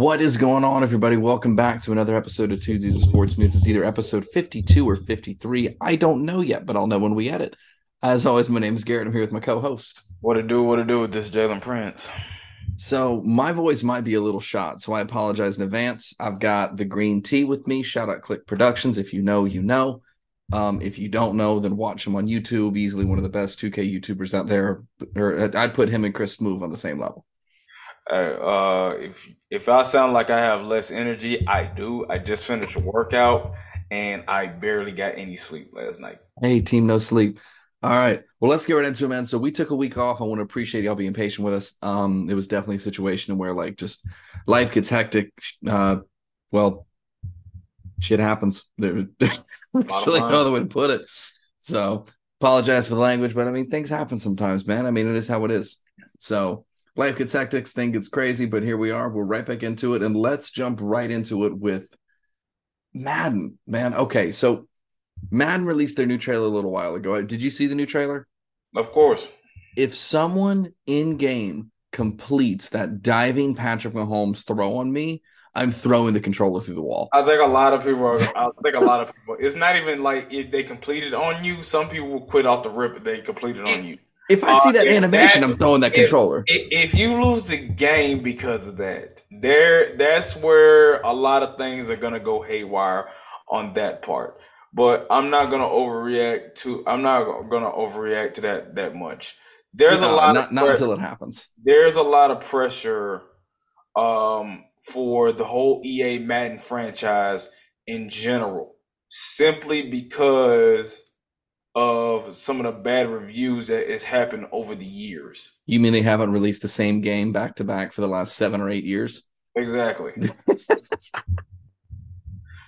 What is going on, everybody? Welcome back to another episode of Two Dudes of Sports News. It's either episode 52 or 53. I don't know yet, but I'll know when we edit. As always, my name is Garrett. I'm here with my co host. What to do, what to do with this Jalen Prince? So, my voice might be a little shot, so I apologize in advance. I've got the green tea with me. Shout out Click Productions. If you know, you know. Um, if you don't know, then watch him on YouTube. Easily one of the best 2K YouTubers out there. Or I'd put him and Chris Smoove on the same level. Uh, if if I sound like I have less energy, I do. I just finished a workout and I barely got any sleep last night. Hey, team, no sleep. All right. Well, let's get right into it, man. So we took a week off. I want to appreciate y'all being patient with us. Um, it was definitely a situation where like just life gets hectic. Uh, well, shit happens. There's really no other way to put it. So apologize for the language, but I mean things happen sometimes, man. I mean it is how it is. So life gets hectic, thing gets crazy, but here we are. We're right back into it, and let's jump right into it with Madden, man. Okay, so Madden released their new trailer a little while ago. Did you see the new trailer? Of course. If someone in game completes that diving Patrick Mahomes throw on me, I'm throwing the controller through the wall. I think a lot of people are. I think a lot of people. It's not even like if they completed on you. Some people will quit off the rip if they completed on you. If I see that uh, animation, that, I'm throwing that if, controller. If you lose the game because of that, there that's where a lot of things are gonna go haywire on that part. But I'm not gonna overreact to. I'm not gonna overreact to that that much. There's no, a lot. Not, of not until it happens. There's a lot of pressure um, for the whole EA Madden franchise in general, simply because of some of the bad reviews that has happened over the years. You mean they haven't released the same game back to back for the last seven or eight years? Exactly.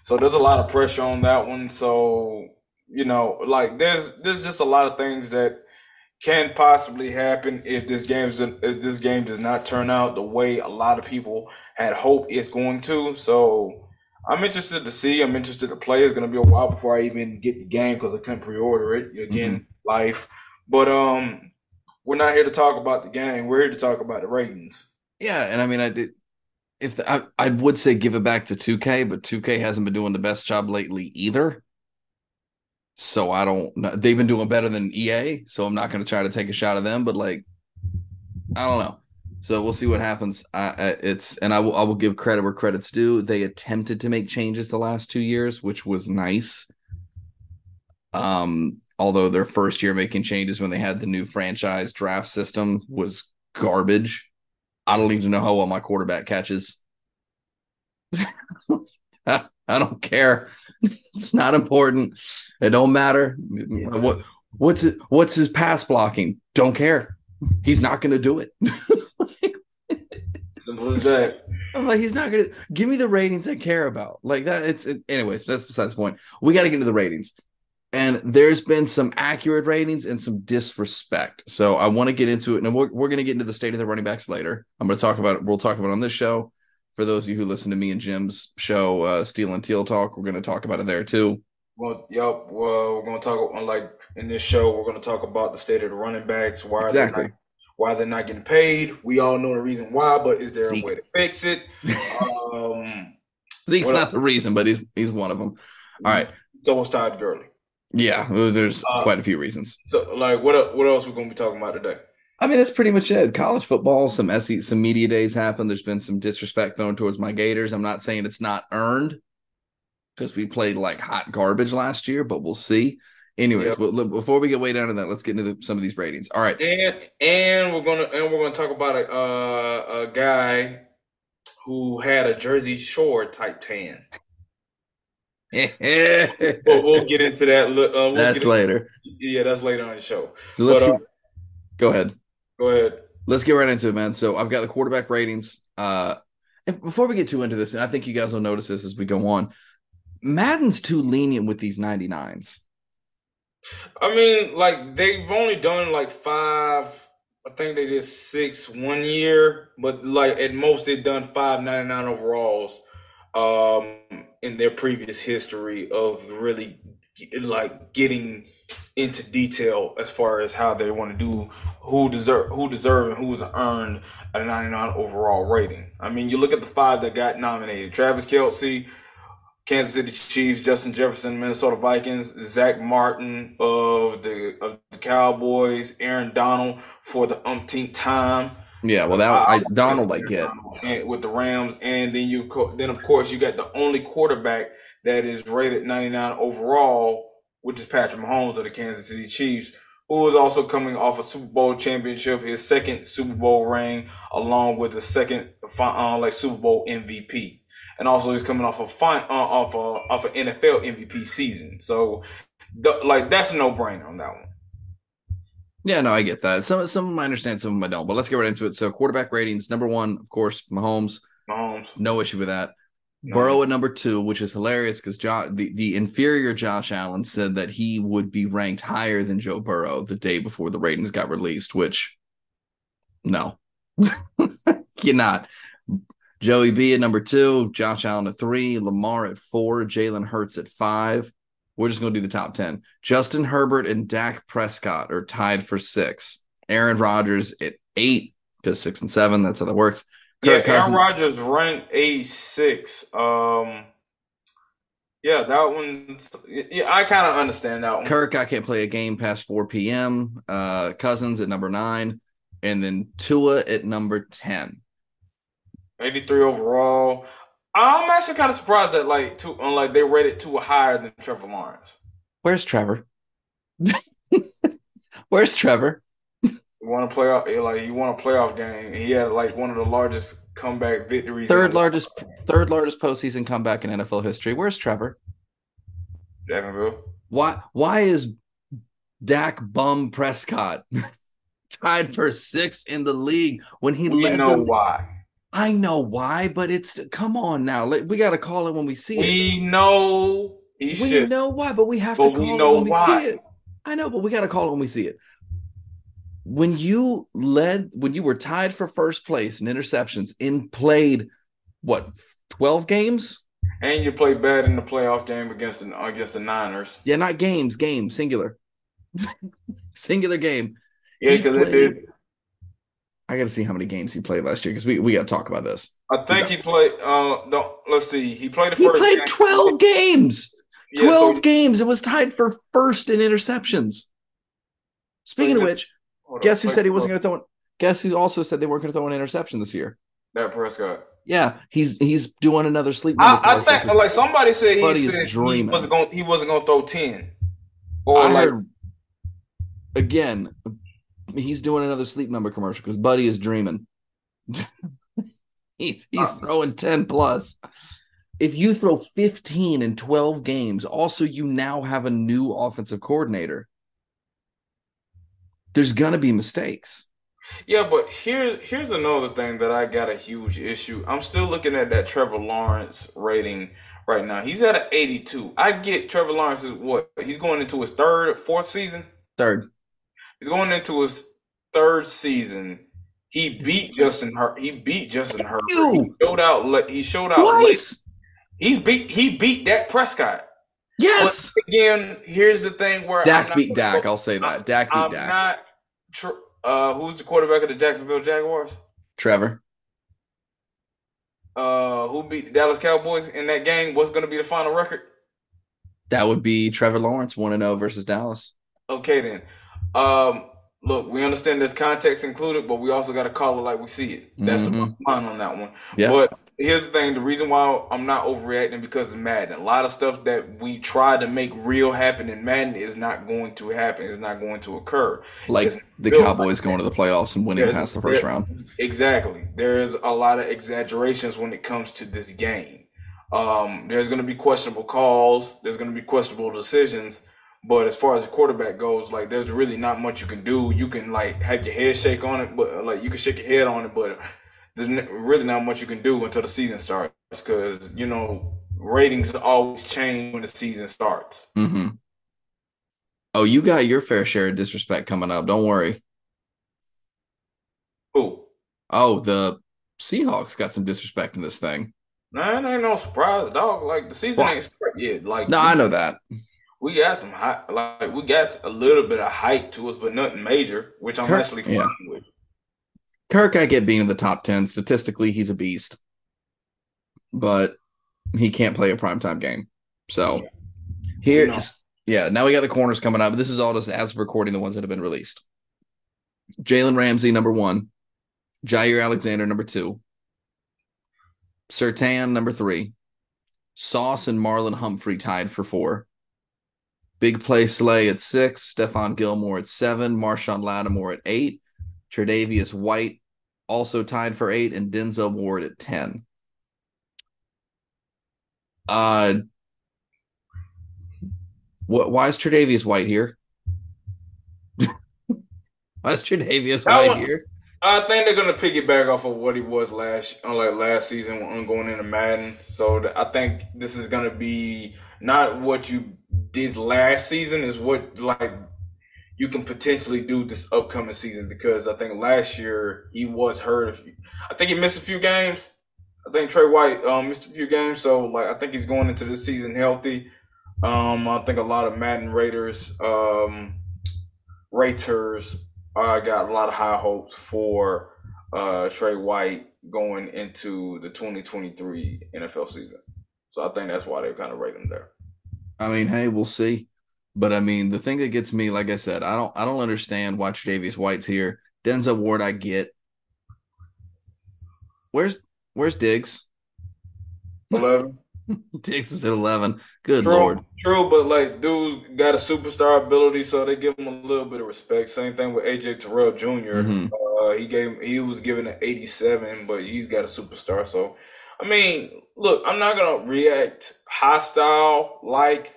so there's a lot of pressure on that one. So you know, like there's there's just a lot of things that can possibly happen if this game if this game does not turn out the way a lot of people had hoped it's going to. So I'm interested to see. I'm interested to play. It's gonna be a while before I even get the game because I couldn't pre-order it. Again, mm-hmm. life. But um, we're not here to talk about the game. We're here to talk about the ratings. Yeah, and I mean, I did. If the, I, I would say give it back to 2K, but 2K hasn't been doing the best job lately either. So I don't. They've been doing better than EA, so I'm not going to try to take a shot of them. But like, I don't know. So we'll see what happens. Uh, it's and I will I will give credit where credit's due. They attempted to make changes the last two years, which was nice. Um, although their first year making changes when they had the new franchise draft system was garbage. I don't even know how well my quarterback catches. I, I don't care. It's not important. It don't matter. Yeah. What what's it, what's his pass blocking? Don't care. He's not going to do it. Simple as that. I'm like, he's not gonna give me the ratings I care about. Like that. It's it, anyways. That's besides the point. We got to get into the ratings, and there's been some accurate ratings and some disrespect. So I want to get into it, and we're we're gonna get into the state of the running backs later. I'm gonna talk about it. We'll talk about it on this show. For those of you who listen to me and Jim's show, uh, Steel and Teal Talk, we're gonna talk about it there too. Well, yep. Well, we're gonna talk on like in this show. We're gonna talk about the state of the running backs. Why exactly. Not, why they're not getting paid. We all know the reason why, but is there Zeke. a way to fix it? Um, Zeke's not the reason, but he's he's one of them. All right. So was Todd Gurley. Yeah, there's uh, quite a few reasons. So, like, what what else we gonna be talking about today? I mean, that's pretty much it. College football, some SE, some media days happen. There's been some disrespect thrown towards my Gators. I'm not saying it's not earned because we played like hot garbage last year, but we'll see. Anyways, yep. but look, before we get way down to that, let's get into the, some of these ratings. All right, and and we're gonna and we're gonna talk about a uh, a guy who had a Jersey Shore type tan. but we'll get into that. Uh, we'll that's later. yeah, that's later on the show. So let's but, uh, go ahead. Go ahead. Let's get right into it, man. So I've got the quarterback ratings. Uh, and before we get too into this, and I think you guys will notice this as we go on, Madden's too lenient with these 99s. I mean, like they've only done like five. I think they did six one year, but like at most they've done five ninety nine overalls um in their previous history of really like getting into detail as far as how they want to do who deserve who deserve and who's earned a 99 overall rating. I mean, you look at the five that got nominated: Travis Kelce, Kansas City Chiefs, Justin Jefferson, Minnesota Vikings, Zach Martin of the of the Cowboys, Aaron Donald for the umpteenth time. Yeah, well, that I, Donald I get with the Rams, and then you then of course you got the only quarterback that is rated 99 overall, which is Patrick Mahomes of the Kansas City Chiefs, who is also coming off a Super Bowl championship, his second Super Bowl ring, along with the second uh, like Super Bowl MVP and also he's coming off a fine uh, off a off an NFL MVP season. So, the, like that's a no brainer on that one. Yeah, no, I get that. Some some of them I understand, some of them I don't. But let's get right into it. So, quarterback ratings: number one, of course, Mahomes. Mahomes, no issue with that. No. Burrow at number two, which is hilarious because the, the inferior Josh Allen said that he would be ranked higher than Joe Burrow the day before the ratings got released, which no, you're not. Joey B at number two, Josh Allen at three, Lamar at four, Jalen Hurts at five. We're just going to do the top 10. Justin Herbert and Dak Prescott are tied for six. Aaron Rodgers at eight, because six and seven, that's how that works. Kirk yeah, Aaron Rodgers ranked 86. Um, yeah, that one's. Yeah, I kind of understand that one. Kirk, I can't play a game past 4 p.m. Uh, Cousins at number nine, and then Tua at number 10. 83 overall. I'm actually kind of surprised that like two on like they rated two higher than Trevor Lawrence. Where's Trevor? Where's Trevor? He won a playoff eh, like he won a playoff game. He had like one of the largest comeback victories. Third largest third largest postseason comeback in NFL history. Where's Trevor? Jacksonville. Why why is Dak Bum Prescott tied for sixth in the league when he we led know the, why. I know why, but it's come on now. We got to call it when we see it. We know we should. know why, but we have but to call it when why. we see it. I know, but we got to call it when we see it. When you led, when you were tied for first place in interceptions in played what twelve games, and you played bad in the playoff game against the against the Niners. Yeah, not games, game singular, singular game. Yeah, because it did I got to see how many games he played last year because we, we got to talk about this. I think he played. Uh, no, let's see. He played the he first. He played game. twelve games. Yeah, twelve so games. It was tied for first in interceptions. Speaking so of which, guess who said he wasn't going to throw? An, guess who also said they weren't going to throw an interception this year? That Prescott. Yeah, he's he's doing another sleep. I, I think like somebody said he said he wasn't going he wasn't going to throw ten. Or I like heard, again, he's doing another sleep number commercial because Buddy is dreaming. he's he's uh, throwing 10 plus. If you throw 15 in 12 games, also you now have a new offensive coordinator. There's gonna be mistakes. Yeah, but here here's another thing that I got a huge issue. I'm still looking at that Trevor Lawrence rating right now. He's at an 82. I get Trevor Lawrence is what he's going into his third, fourth season. Third. He's going into his third season. He beat Justin Hurt. He beat Justin Herbert. He showed out. He showed out. Twice. He's beat. He beat Dak Prescott. Yes. But again, here's the thing where Dak beat Dak. I'll say that. Dak beat I'm Dak. Not. Tr- uh, who's the quarterback of the Jacksonville Jaguars? Trevor. Uh, who beat the Dallas Cowboys in that game? What's going to be the final record? That would be Trevor Lawrence, one and zero oh versus Dallas. Okay, then. Um, look, we understand there's context included, but we also got to call it like we see it. That's mm-hmm. the line on that one. Yeah. But here's the thing: the reason why I'm not overreacting because it's Madden. A lot of stuff that we try to make real happen in Madden is not going to happen. It's not going to occur. Like it's the Cowboys going to the playoffs and winning past the first round. Exactly. There's a lot of exaggerations when it comes to this game. Um, there's going to be questionable calls. There's going to be questionable decisions but as far as the quarterback goes, like there's really not much you can do. You can like have your head shake on it, but like you can shake your head on it, but there's really not much you can do until the season starts because you know ratings always change when the season starts. Mm-hmm. Oh, you got your fair share of disrespect coming up. Don't worry. Who? Oh, the Seahawks got some disrespect in this thing. Nah, ain't no surprise, dog. Like the season well, ain't started yet. Like no, I know that we got some high, like we got a little bit of hype to us, but nothing major, which I'm Kirk, actually fine yeah. with. Kirk, I get being in the top 10. Statistically, he's a beast, but he can't play a primetime game. So here, No. yeah, now we got the corners coming up. This is all just as of recording the ones that have been released. Jalen Ramsey, number one. Jaire Alexander, number two. Surtain, number three. Sauce and Marlon Humphrey tied for four. Big play Slay at six. Stephon Gilmore at seven. Marshon Lattimore at eight. Tre'Davious White also tied for eight. And Denzel Ward at 10. Uh, what? Why is Tre'Davious White here? why is Tre'Davious White here? I think they're gonna piggyback off of what he was last, like last season when going into Madden. So I think this is gonna be not what you did last season, is what like you can potentially do this upcoming season because I think last year he was hurt. A few, I think he missed a few games. I think Trey White um, missed a few games, so like I think he's going into this season healthy. Um, I think a lot of Madden Raiders, um, Raiders, uh, got a lot of high hopes for uh, Trey White going into the 2023 NFL season. So I think that's why they're kind of him there. I mean, hey, we'll see. But I mean, the thing that gets me, like I said, I don't I don't understand why Tre'Davious White's here. Denzel Ward, I get. Where's where's Diggs? 11. Diggs is at eleven. Good True, lord. true, but like dude's got a superstar ability, so they give him a little bit of respect. Same thing with AJ Terrell junior Mhm. Uh, he gave he was given an 87, but he's got a superstar. So, I mean, look, I'm not gonna react hostile like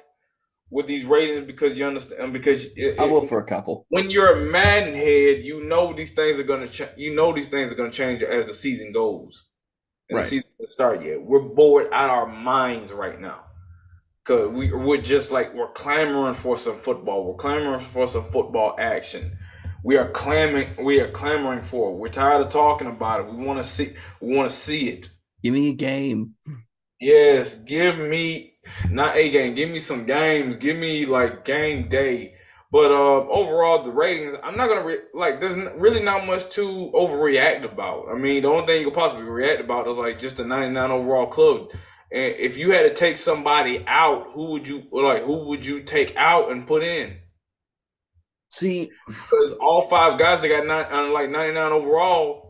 with these ratings because you understand um, because it, I will for a couple. when you're a Madden head, you know these things are gonna ch- you know these things are gonna change as the season goes. And Right. the season doesn't start yet. We're bored out of our minds right now. Cause we we're just like we're clamoring for some football. We're clamoring for some football action. We are clamoring we are clamoring for it. We're tired of talking about it. We want to see we want to see it. Give me a game. Yes, give me not a game. Give me some games. Give me like game day. But uh, overall, the ratings. I'm not gonna re- like. There's really not much to overreact about. I mean, the only thing you could possibly react about is like just a 99 overall club. And if you had to take somebody out, who would you like? Who would you take out and put in? See, Because all five guys that got nine, uh, like 99 overall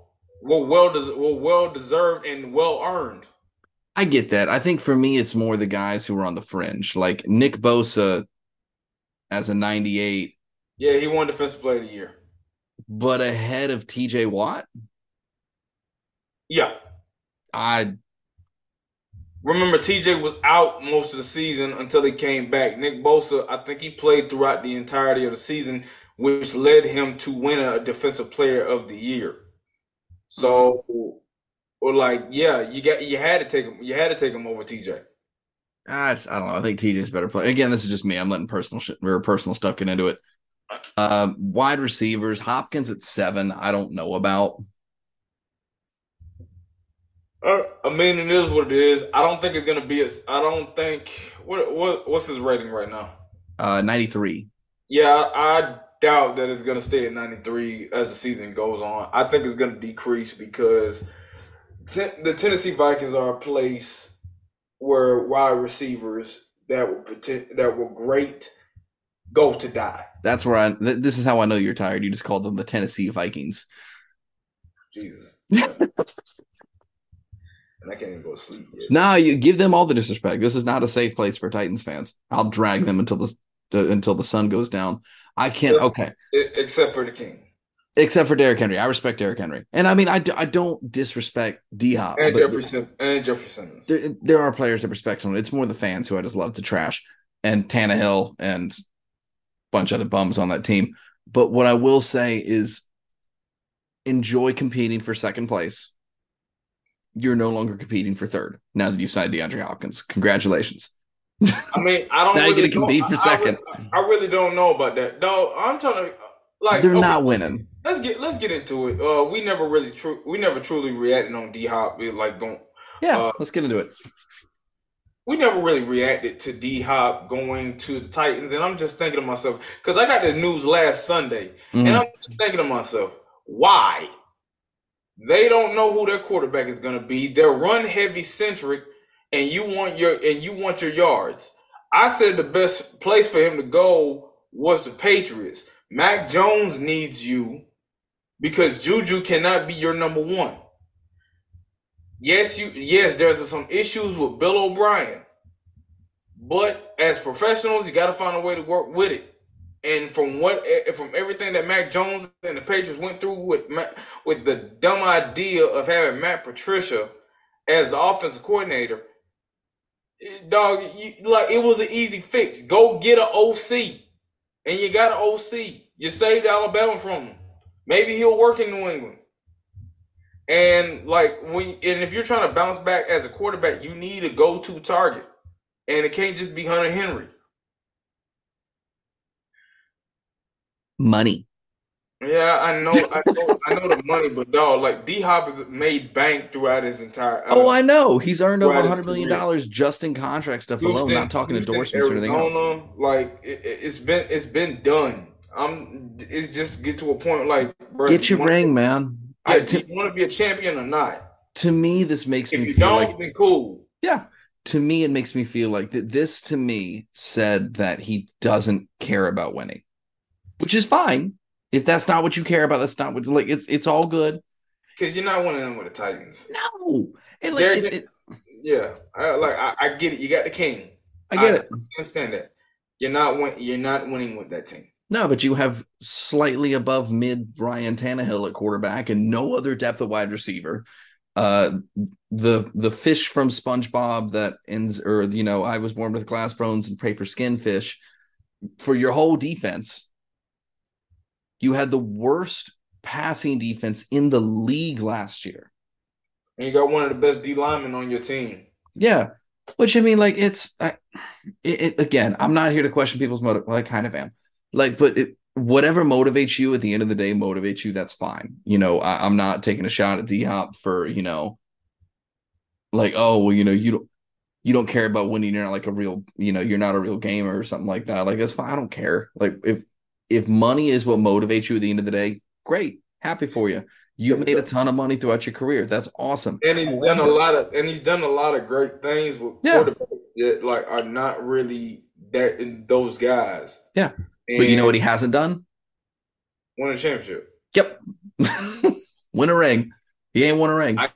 were well des- were well deserved and well earned. I get that. I think for me, it's more the guys who are on the fringe, like Nick Bosa as a 98, Yeah, he won Defensive Player of the Year. but ahead of TJ Watt. Yeah. I Remember, TJ was out most of the season until he came back. Nick Bosa, I think he played throughout the entirety of the season, which led him to win a Defensive Player of the Year. So, or like, yeah, you got you had to take him. You had to take him over TJ. I, just, I don't know. I think TJ's better play. Again, this is just me. I'm letting personal shit or personal stuff get into it. Um, wide receivers, Hopkins at seven. I don't know about. Uh, I mean, it is what it is. I don't think it's gonna be. As, I don't think what what what's his rating right now. Uh, 93. Yeah, I, I doubt that it's going to stay at 93 as the season goes on. I think it's going to decrease because ten, the Tennessee Vikings are a place where wide receivers that were poten- that were great go to die. That's where I. Th- this is how I know you're tired. You just called them the Tennessee Vikings. Jesus. and I can't even go to sleep yet. No, you give them all the disrespect. This is not a safe place for Titans fans. I'll drag them until the to, until the sun goes down. I can't. So- Okay, Except for the King except for Derrick Henry. I respect Derrick Henry, and I mean, I, do, I don't disrespect D Hop. and Jefferson and Jefferson. There, there are players that respect him. It's more the fans who I just love to trash, and Tannehill and a bunch of other bums on that team. But what I will say is, enjoy competing for second place. You're no longer competing for third now that you've signed DeAndre Hopkins. Congratulations. I mean, I don't. Now really gonna compete know- for I- I second. I really don't know about that. No, I'm trying to like. They're okay, not winning. Let's get let's get into it. Uh, we never really true. We never truly reacted on D Hop. Like going. Yeah, Uh, let's get into it. we never really reacted to D Hop going to the Titans, and I'm just thinking to myself because I got this news last Sunday, mm-hmm. and I'm just thinking to myself, why? They don't know who their quarterback is going to be. They're run heavy centric, and you want your and you want your yards. I said the best place for him to go was the Patriots. Mac Jones needs you because Juju cannot be your number one. Yes, you yes, there's some issues with Bill O'Brien. But as professionals, you got to find a way to work with it. And from what eh, from everything that Mac Jones and the Patriots went through with with the dumb idea of having Matt Patricia as the offensive coordinator, dog, you, like it was an easy fix. Go get an OC, and you got an OC. You saved Alabama from him. Maybe he'll work in New England. And like when and if you're trying to bounce back as a quarterback, you need a go-to target. And it can't just be Hunter Henry. Money. Yeah, I know, I know, I know the money, but dog, like D Hop has made bank throughout his entire. Uh, oh, I know. He's earned over hundred million dollars just in contract stuff Houston, alone. Not talking Houston, endorsements Arizona, or anything else. Like it, has been, it's been done. I'm. It's just get to a point like, bro, get your ring, man. I, to, you want to be a champion or not? To me, this makes if me feel like then cool. Yeah. To me, it makes me feel like that. This to me said that he doesn't care about winning, which is fine. If that's not what you care about, that's not what like it's it's all good. Because you're not one of them with the Titans. No, and like it, it, yeah, I, like I, I, get it. You got the king. I get I, it. I understand that. You're not win- You're not winning with that team. No, but you have slightly above mid Ryan Tannehill at quarterback and no other depth at wide receiver. Uh, the the fish from SpongeBob that ends, or you know, I was born with glass bones and paper skin fish. For your whole defense, you had the worst passing defense in the league last year. And you got one of the best D linemen on your team. Yeah, which I mean, like it's I, it, it, again. I'm not here to question people's motive. Well, I kind of am like, but it, whatever motivates you at the end of the day motivates you. That's fine. You know, I, am not taking a shot at D Hop for you know, like oh well, you know you don't you don't care about winning. You're not like a real you know you're not a real gamer or something like that. Like that's fine. I don't care. Like if if money is what motivates you at the end of the day, great, happy for you. You made a ton of money throughout your career. That's awesome. And he's done a lot of and he's done a lot of great things with yeah. quarterbacks that like are not really that those guys. Yeah. And but you know what he hasn't done? Won a championship. Yep. win a ring. He ain't won a ring. I,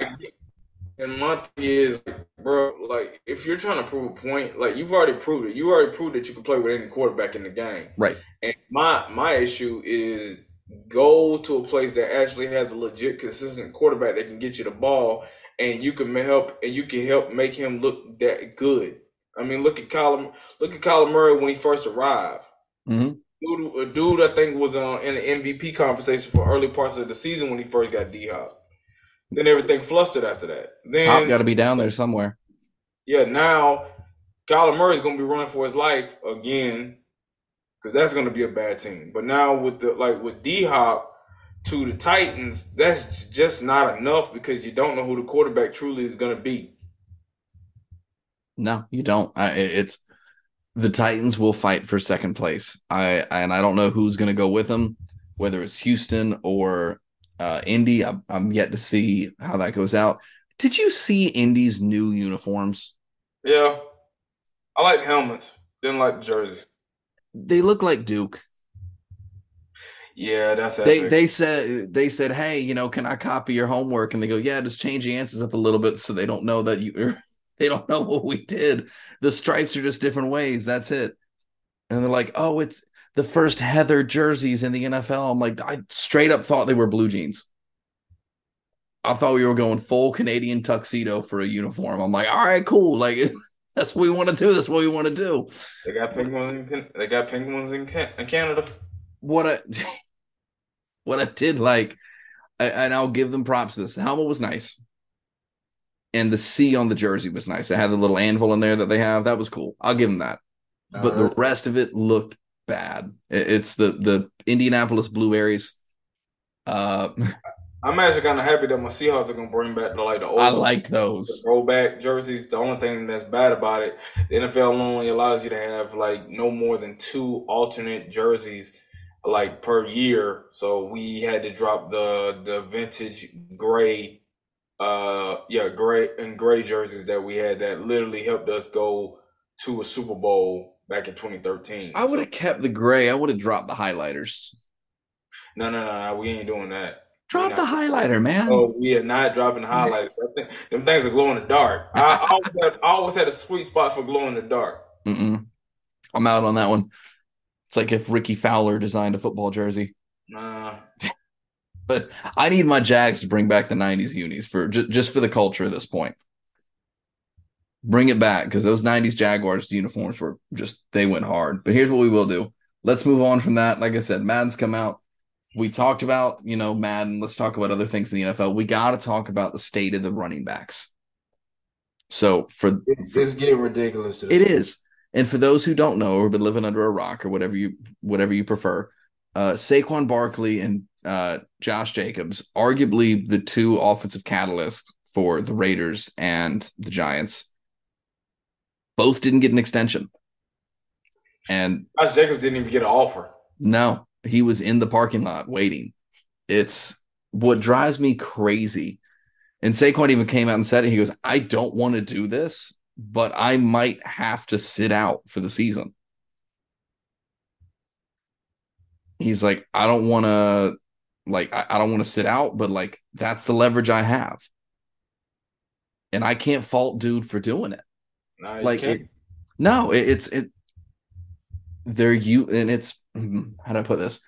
and my thing is, bro, like if you're trying to prove a point, like you've already proved it. You already proved that you can play with any quarterback in the game. Right. And my my issue is go to a place that actually has a legit consistent quarterback that can get you the ball and you can help and you can help make him look that good. I mean, look at Kyler look at Kyler Murray when he first arrived. Mm-hmm. Dude, a dude I think was uh, in an MVP conversation for early parts of the season when he first got D Hop. Then everything flustered after that. Then got to be down there somewhere. Yeah, now Kyler Murray's going to be running for his life again because that's going to be a bad team. But now with the like with D Hop to the Titans, that's just not enough because you don't know who the quarterback truly is going to be. No, you don't. I, it's the Titans will fight for second place. I and I don't know who's going to go with them, whether it's Houston or uh, Indy. I'm, I'm yet to see how that goes out. Did you see Indy's new uniforms? Yeah, I like helmets. Didn't like the jerseys. They look like Duke. Yeah, that's they. They said they said, "Hey, you know, can I copy your homework?" And they go, "Yeah, just change the answers up a little bit so they don't know that you they don't know what we did. The stripes are just different ways. That's it. And they're like, oh, it's the first Heather jerseys in the NFL. I'm like, I straight up thought they were blue jeans. I thought we were going full Canadian tuxedo for a uniform. I'm like, all right, cool. Like that's what we want to do. That's what we want to do. They got pink ones. In, they got pink ones in, Canada. What I what I did like, and I'll give them props. This the helmet was nice and the C on the jersey was nice. It had the little anvil in there that they have. That was cool. I'll give them that. But the uh-huh. rest of it looked bad. It's the the Indianapolis Blueberries. Uh, I'm actually kind of happy that my Seahawks are gonna bring back the like the old I like those. throwback jerseys. The only thing that's bad about it, the NFL only allows you to have like no more than two alternate jerseys like per year. So we had to drop the the vintage gray, uh, yeah, gray and gray jerseys that we had that literally helped us go to a Super Bowl back in 2013. I would have kept the gray. I would have dropped the highlighters. No, no, no, no, we ain't doing that. Drop the highlighter, man. Oh, we are not dropping the highlights. Them things are glow in the dark. I, I always had, I always had a sweet spot for glow in the dark. Mm-mm. I'm out on that one. It's like if Rickie Fowler designed a football jersey. Nah. but I need my Jags to bring back the '90s unis for just, just for the culture at this point. Bring it back because those '90s Jaguars uniforms were just they went hard. But here's what we will do. Let's move on from that. Like I said, Madden's come out we talked about, you know, Madden. Let's talk about other things in the NFL. We got to talk about the state of the running backs. So for it's getting ridiculous. It is. And for those who don't know or been living under a rock or whatever you whatever you prefer, uh, Saquon Barkley and uh, Josh Jacobs, arguably the two offensive catalysts for the Raiders and the Giants, both didn't get an extension. And Josh Jacobs didn't even get an offer. No, he was in the parking lot waiting. It's what drives me crazy. And Saquon even came out and said it. He goes, I don't want to do this, but I might have to sit out for the season. He's like, I don't want to, like, I, I don't want to sit out, but like, that's the leverage I have. And I can't fault dude for doing it. No, like, it, no, it, it's, it, they're you, and it's, how do I put this?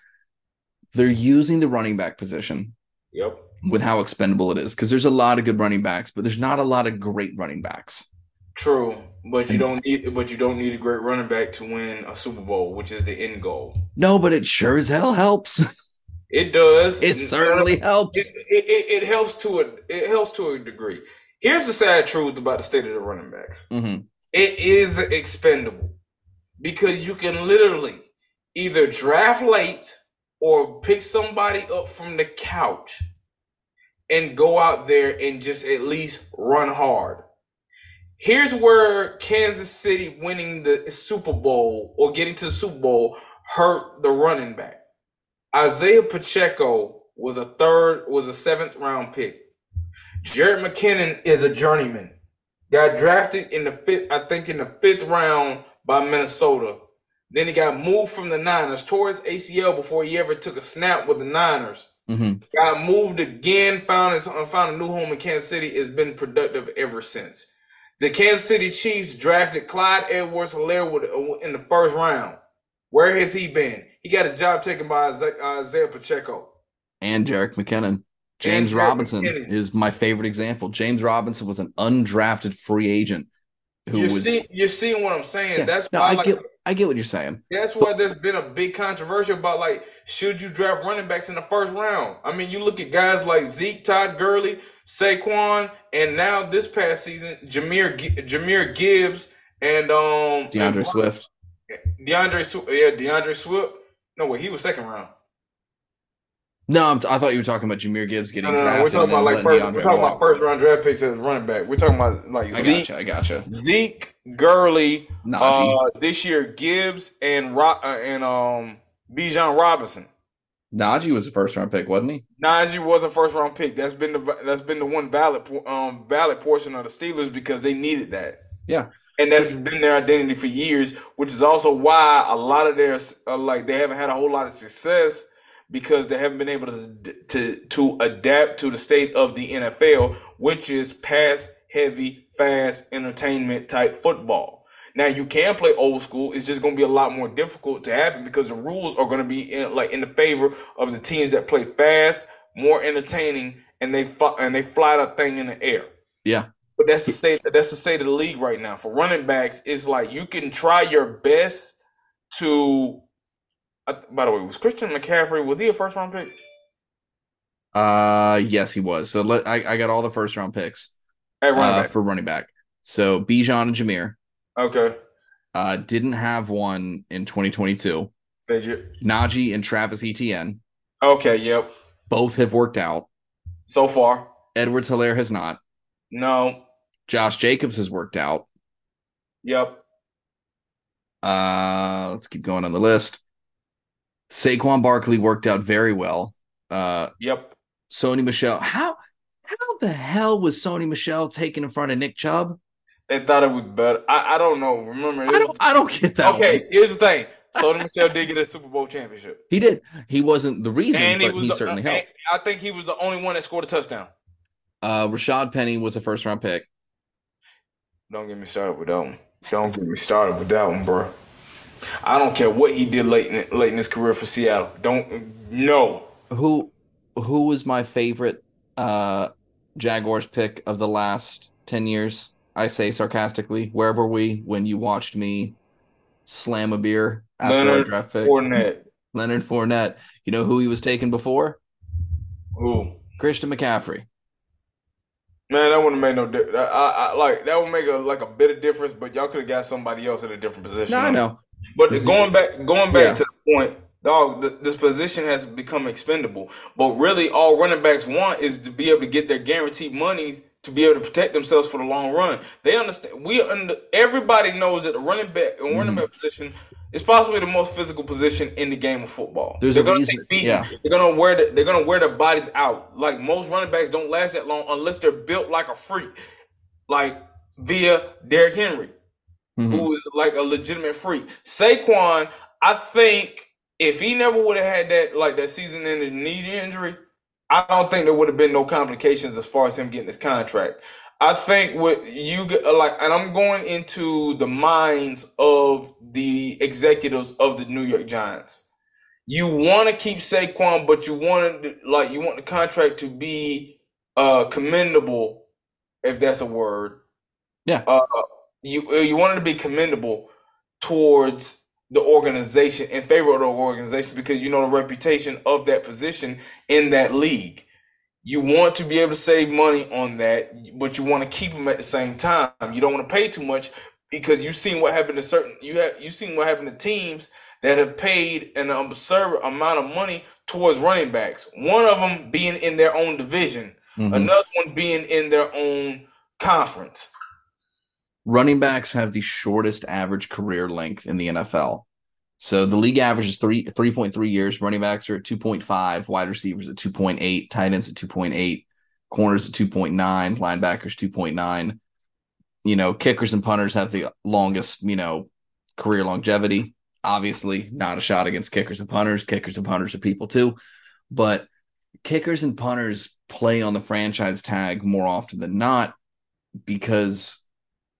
They're using the running back position. Yep. With how expendable it is, because there's a lot of good running backs, but there's not a lot of great running backs. True, but you don't need, but you don't need a great running back to win a Super Bowl, which is the end goal. No, but it sure as hell helps. It does. It certainly helps. It, it, it, helps to a it helps to a degree. Here's the sad truth about the state of the running backs. Mm-hmm. It is expendable because you can literally either draft late or pick somebody up from the couch and go out there and just at least run hard. Here's where Kansas City winning the Super Bowl or getting to the Super Bowl hurt the running back. Isaiah Pacheco was a third, was a seventh round pick. Jerick McKinnon is a journeyman. Got drafted in the fifth, I think in the fifth round by Minnesota. Then he got moved from the Niners, tore his ACL before he ever took a snap with the Niners. Mm-hmm. Got moved again, found his found a new home in Kansas City. Has been productive ever since. The Kansas City Chiefs drafted Clyde Edwards-Helaire in the first round. Where has he been? He got his job taken by Isaiah Pacheco and Jerick McKinnon. James Robinson is my favorite example. James Robinson was an undrafted free agent who you're was. See, you're seeing what I'm saying. Yeah, That's no, why I like, get I get what you're saying. That's why there's been a big controversy about like should you draft running backs in the first round? I mean, you look at guys like Zeke, Todd Gurley, Saquon, and now this past season, Jahmyr Jahmyr Gibbs and um D'Andre and, Swift. D'Andre yeah, D'Andre Swift. No, wait, he was second round. No, I'm t- i thought you were talking about Jahmyr Gibbs getting no, no, no. We're talking about like first, we're talking about first round draft picks as running back. We're talking about like I Zeke. Gotcha, I gotcha. Zeke, Gurley, uh, this year Gibbs and uh, and um Bijan Robinson. Najee was a first round pick, wasn't he? Najee was a first round pick. That's been the that's been the one valid um valid portion of the Steelers because they needed that. Yeah. And that's been their identity for years, which is also why a lot of their uh, like they haven't had a whole lot of success because they haven't been able to to to adapt to the state of the NFL, which is pass heavy, fast entertainment type football. Now you can play old school. It's just going to be a lot more difficult to happen because the rules are going to be in, like in the favor of the teams that play fast, more entertaining, and they and they fly that thing in the air. Yeah. But that's the state. That's the state of the league right now. For running backs, it's like you can try your best to by the way, was Christian McCaffrey was he a first round pick? Uh, yes, he was. So let I, I got all the first round picks Hey, running uh, for running back. So Bijan and Jahmyr. Okay. Uh, didn't have one in 2022. Figure. Najee and Travis Etienne. Okay. Yep. Both have worked out. So far. Edwards Helaire has not. No. Josh Jacobs has worked out. Yep. Uh, let's keep going on the list. Saquon Barkley worked out very well. Uh, yep. Sony Michel, How how the hell was Sony Michel taken in front of Nick Chubb? They thought it was better. I, I don't know. Remember, I don't I don't get that. Okay, one. here's the thing. Sony Michel did get a Super Bowl championship. He did. He wasn't the reason, and he but he the, certainly helped. I think he was the only one that scored a touchdown. Uh, Rashaad Penny was a first round pick. Don't get me started with that one. Don't get me started with that one, bro. I don't care what he did late in, late in his career for Seattle. Don't no. Who who was my favorite uh Jaguars pick of the last 10 years? I say sarcastically. Where were we when you watched me slam a beer after Leonard draft pick? Fournette. Leonard Fournette. You know who he was taken before? Who? Christian McCaffrey. Man, that wouldn't make no difference. I, I, like that would make a like a bit of difference, but y'all could have got somebody else in a different position. No, I know. But going back, going back yeah. to the point, dog, the, this position has become expendable. But really, all running backs want is to be able to get their guaranteed monies to be able to protect themselves for the long run. They understand. We under, everybody knows that the running back, mm-hmm. running back position is possibly the most physical position in the game of football. There's they're gonna take beat. Yeah. They're gonna wear the, they're gonna wear their bodies out. Like most running backs don't last that long unless they're built like a freak, like via Derrick Henry mm-hmm. who is like a legitimate freak. Saquon, I think if he never would have had that like that season ending knee injury, I don't think there would have been no complications as far as him getting his contract. I think what you get like, and I'm going into the minds of the executives of the New York Giants. You want to keep Saquon, but you want to like you want the contract to be uh commendable, if that's a word. Yeah. Uh, you uh, you wanted to be commendable towards the organization in favor of the organization because you know the reputation of that position in that league. You want to be able to save money on that, but you want to keep them at the same time. You don't want to pay too much because you've seen what happened to certain you have you've seen what happened to teams that have paid an absurd amount of money towards running backs. One of them being in their own division, mm-hmm. another one being in their own conference running backs have the shortest average career length in the NFL. So the league average is three three point three years. Running backs are at two point five, wide receivers at two point eight, tight ends at two point eight, corners at two point nine, linebackers two point nine. You know, kickers and punters have the longest, you know, career longevity. Obviously, not a shot against kickers and punters. Kickers and punters are people too, but kickers and punters play on the franchise tag more often than not because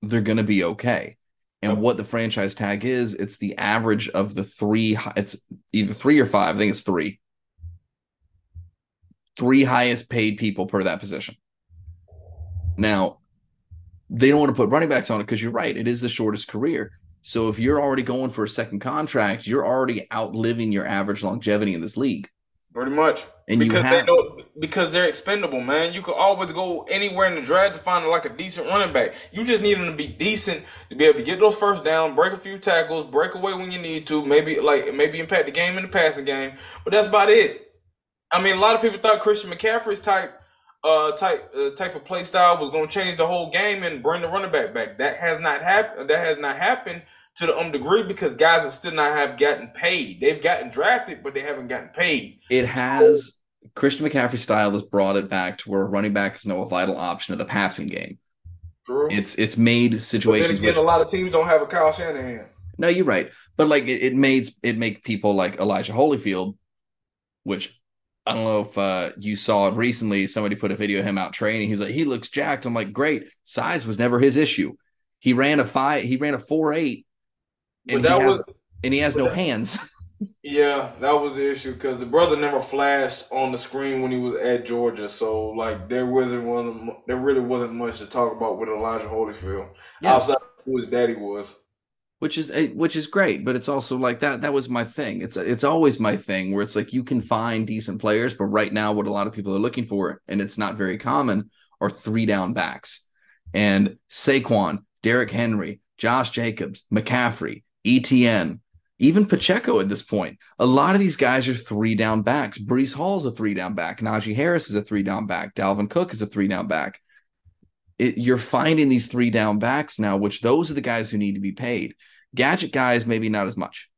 they're going to be okay. And what the franchise tag is, it's the average of the three, it's either three or five. I think it's three. Three highest paid people per that position. Now, they don't want to put running backs on it because you're right. It is the shortest career. So if you're already going for a second contract, you're already outliving your average longevity in this league. Pretty much. And because have, they know because they're expendable, man. You could always go anywhere in the draft to find like a decent running back. You just need them to be decent to be able to get those first down, break a few tackles, break away when you need to, maybe like maybe impact the game in the passing game. But that's about it. I mean, a lot of people thought Christian McCaffrey's type uh type uh, type of play style was going to change the whole game and bring the running back back. That has not happened. That has not happened to the um degree because guys are still not have gotten paid. They've gotten drafted, but they haven't gotten paid. It has so, Christian McCaffrey style has brought it back to where running back is now a vital option of the passing game. True. It's it's made situations. Again, which, a lot of teams don't have a Kyle Shanahan. No, you're right. But like it, it made it make people like Elijah Holyfield, which I don't know if uh, you saw it recently. Somebody put a video of him out training. He's like, he looks jacked. I'm like, great. Size was never his issue. He ran a five. He ran a four eight. And that has, was, and he has no that, hands. yeah, that was the issue because the brother never flashed on the screen when he was at Georgia. So like, there wasn't one. There really wasn't much to talk about with Elijah Holyfield yeah. outside who his daddy was which is eh, which is great but it's also like that that was my thing it's it's always my thing where it's like you can find decent players but right now what a lot of people are looking for and it's not very common are three down backs and Saquon Derrick Henry Josh Jacobs McCaffrey Etienne Even Pacheco at this point. A lot of these guys are three down backs. Breece Hall's a three down back. Najee Harris is a three down back. Dalvin Cook is a three down back. It, you're finding these three down backs now, which those are the guys who need to be paid. Gadget guys, maybe not as much.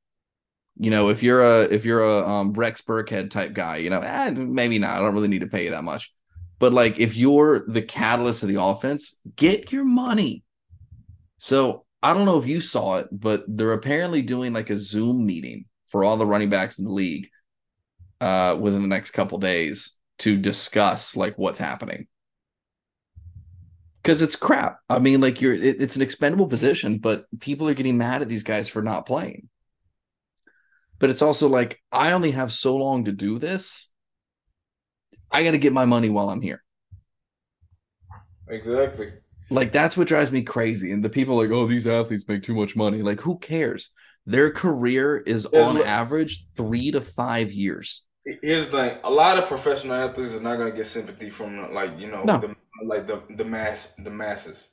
You know, if you're a if you're a um, Rex Burkhead type guy, you know, eh, maybe not. I don't really need to pay you that much. But like, if you're the catalyst of the offense, get your money. So I don't know if you saw it, but they're apparently doing like a Zoom meeting for all the running backs in the league uh, within the next couple days to discuss like what's happening. Because it's crap. I mean, like you're, it, it's an expendable position, but people are getting mad at these guys for not playing. But it's also like I only have so long to do this. I got to get my money while I'm here. Exactly. Like that's what drives me crazy. And the people like, oh, these athletes make too much money. Like, who cares? Their career is There's on average three to five years. Here's the thing: a lot of professional athletes are not going to get sympathy from like you know no. the, like the the mass the masses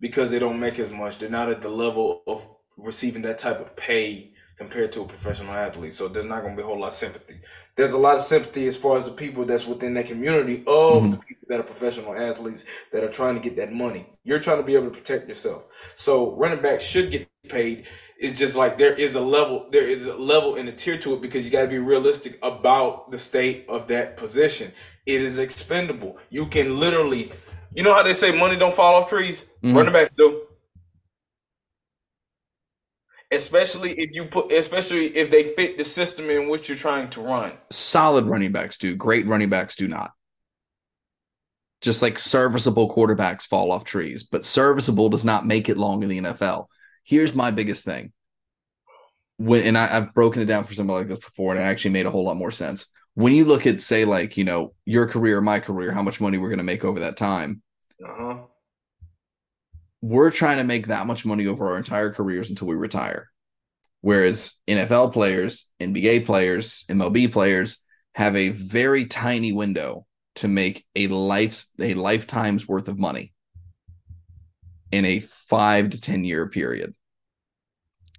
because they don't make as much. They're not at the level of receiving that type of pay compared to a professional athlete. So there's not going to be a whole lot of sympathy. There's a lot of sympathy as far as the people that's within that community of mm-hmm. the people that are professional athletes that are trying to get that money. You're trying to be able to protect yourself. So running back should get paid. It's just like there is a level, there is a level in the tier to it because you got to be realistic about the state of that position. It is expendable. You can literally, you know how they say money don't fall off trees? Mm-hmm. Running backs do especially if you put especially if they fit the system in which you're trying to run. Solid running backs do great running backs do not. Just like serviceable quarterbacks fall off trees but serviceable does not make it long in the nfl here's my biggest thing. When and I, have broken it down for somebody like this before and it actually made a whole lot more sense. When you look at say like you know your career my career how much money we're going to make over that time uh-huh we're trying to make that much money over our entire careers until we retire. Whereas NFL players, NBA players, MLB players have a very tiny window to make a life a lifetime's worth of money in a 5 to 10 year period.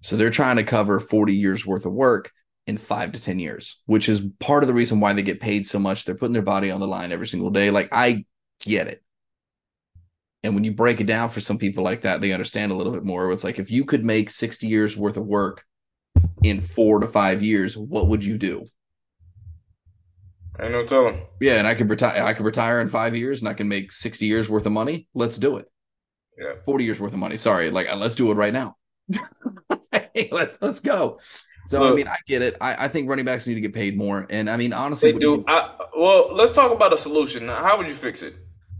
So they're trying to cover 40 years worth of work in 5 to 10 years, which is part of the reason why they get paid so much. They're putting their body on the line every single day. Like I get it. And when you break it down for some people like that, they understand a little bit more. It's like if you could make 60 years worth of work in four to five years, what would you do? I know telling. Yeah, and I could retire I could retire in five years and I can make 60 years worth of money. Let's do it. Yeah. 40 years worth of money. Sorry. Like uh, let's do it right now. hey, let's let's go. So Look, I mean, I get it. I, I think running backs need to get paid more. And I mean, honestly, they do. You, I, well, let's talk about a solution. How would you fix it?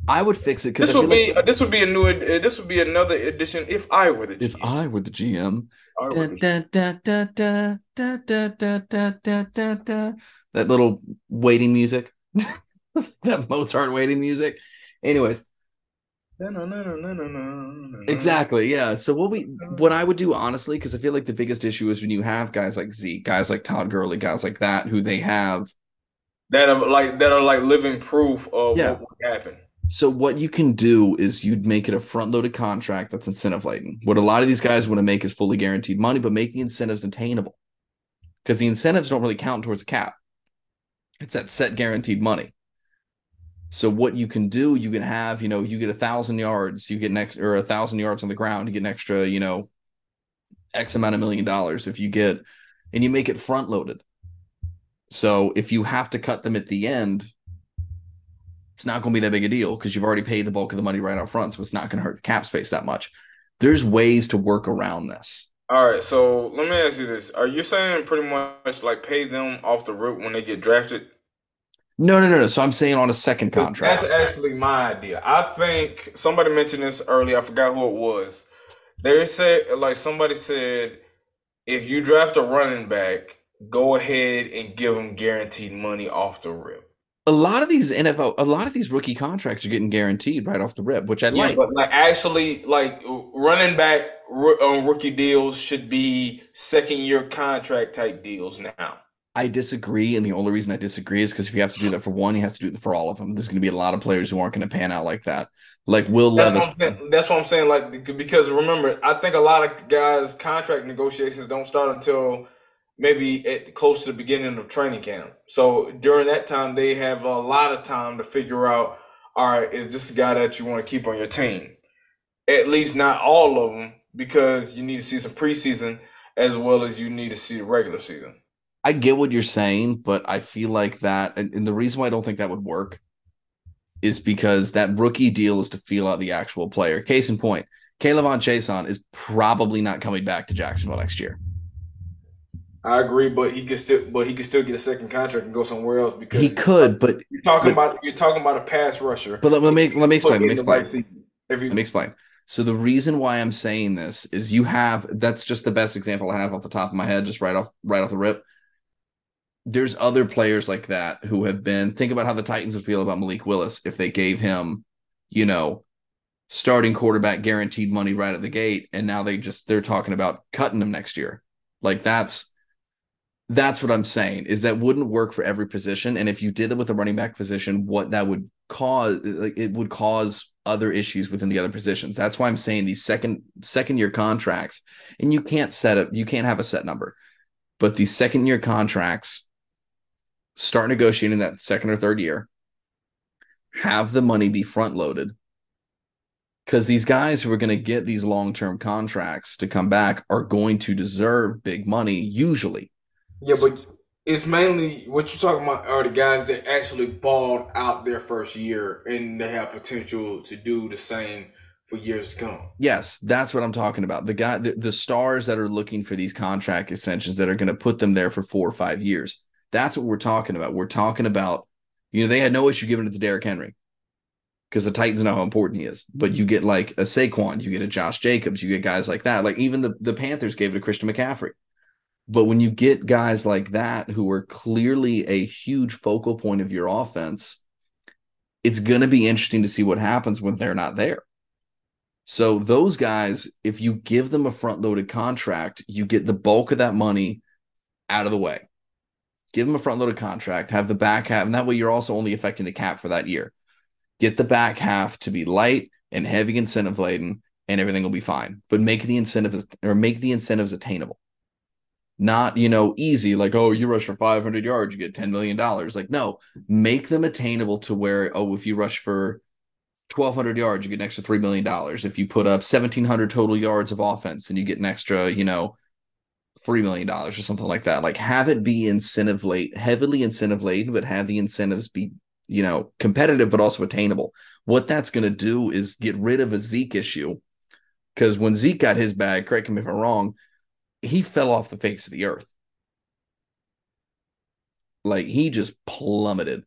I would fix it because this would be like, this would be a new uh, this would be another edition if I were the GM. If I were the GM. That little waiting music. that Mozart waiting music. Anyways. Exactly. Yeah. So what we what I would do honestly, because I feel like the biggest issue is when you have guys like Zeke, guys like Todd Gurley, guys like that, who they have that are like that are like living proof of yeah. what happened. So what you can do is you'd make it a front loaded contract that's incentive laden. What a lot of these guys want to make is fully guaranteed money, but make the incentives attainable. Because the incentives don't really count towards the cap. It's that set guaranteed money. So what you can do, you can have, you know, you get a thousand yards, you get next or a thousand yards on the ground, you get an extra, you know, X amount of million dollars. If you get and you make it front loaded. So if you have to cut them at the end, it's not going to be that big a deal because you've already paid the bulk of the money right up front. So it's not going to hurt the cap space that much. There's ways to work around this. All right. So let me ask you this. Are you saying pretty much like pay them off the root when they get drafted? No, no, no, no. So I'm saying on a second contract. That's actually my idea. I think somebody mentioned this earlier. I forgot who it was. They said, like somebody said, if you draft a running back, go ahead and give them guaranteed money off the rip a lot of these NFL, a lot of these rookie contracts are getting guaranteed right off the rip, which I yeah, like. But like actually, like running back uh, rookie deals should be second year contract type deals now. I disagree, and the only reason I disagree is because if you have to do that for one, you have to do it for all of them. There's going to be a lot of players who aren't going to pan out like that. Like Will that's Levis. What that's what I'm saying. Like because remember, I think a lot of guys' contract negotiations don't start until maybe at close to the beginning of training camp. So during that time, they have a lot of time to figure out, all right, is this the guy that you want to keep on your team? At least not all of them, because you need to see some preseason as well as you need to see the regular season. I get what you're saying, but I feel like that, and the reason why I don't think that would work is because that rookie deal is to feel out the actual player. Case in point, K'Lavon Chaisson is probably not coming back to Jacksonville next year. I agree, but he could still, but he could still get a second contract and go somewhere else because he could. But you're talking but, about you're talking about a pass rusher. But let, let me let me explain. Let me explain. Let me explain. So the reason why I'm saying this is you have that's just the best example I have off the top of my head, just right off right off the rip. There's other players like that who have been think about how the Titans would feel about Malik Willis if they gave him, you know, starting quarterback guaranteed money right at the gate, and now they just they're talking about cutting him next year. Like that's that's what I'm saying is that wouldn't work for every position. And if you did it with a running back position, what that would cause like it would cause other issues within the other positions. That's why I'm saying these second second year contracts, and you can't set up, you can't have a set number, but these second year contracts start negotiating that second or third year, have the money be front loaded. Because these guys who are going to get these long term contracts to come back are going to deserve big money, usually. Yeah, but it's mainly what you're talking about are the guys that actually balled out their first year and they have potential to do the same for years to come. Yes, that's what I'm talking about. The guy, the, the stars that are looking for these contract extensions that are going to put them there for four or five years. That's what we're talking about. We're talking about, you know, they had no issue giving it to Derrick Henry because the Titans know how important he is. But you get like a Saquon, you get a Josh Jacobs, you get guys like that. Like even the, the Panthers gave it to Christian McCaffrey. But when you get guys like that who are clearly a huge focal point of your offense, it's going to be interesting to see what happens when they're not there. So, those guys, if you give them a front loaded contract, you get the bulk of that money out of the way. Give them a front loaded contract, have the back half, and that way you're also only affecting the cap for that year. Get the back half to be light and heavy incentive laden, and everything will be fine. But make the incentives or make the incentives attainable not you know easy like oh you rush for 500 yards you get 10 million dollars. Like no make them attainable to where oh if you rush for 1200 yards you get an extra 3 million dollars. If you put up 1700 total yards of offense and you get an extra you know 3 million dollars or something like that. Like have it be incentive late heavily incentive laden but have the incentives be you know competitive but also attainable. What that's going to do is get rid of a zeke issue because when zeke got his bag correct me if i'm wrong he fell off the face of the earth. Like he just plummeted.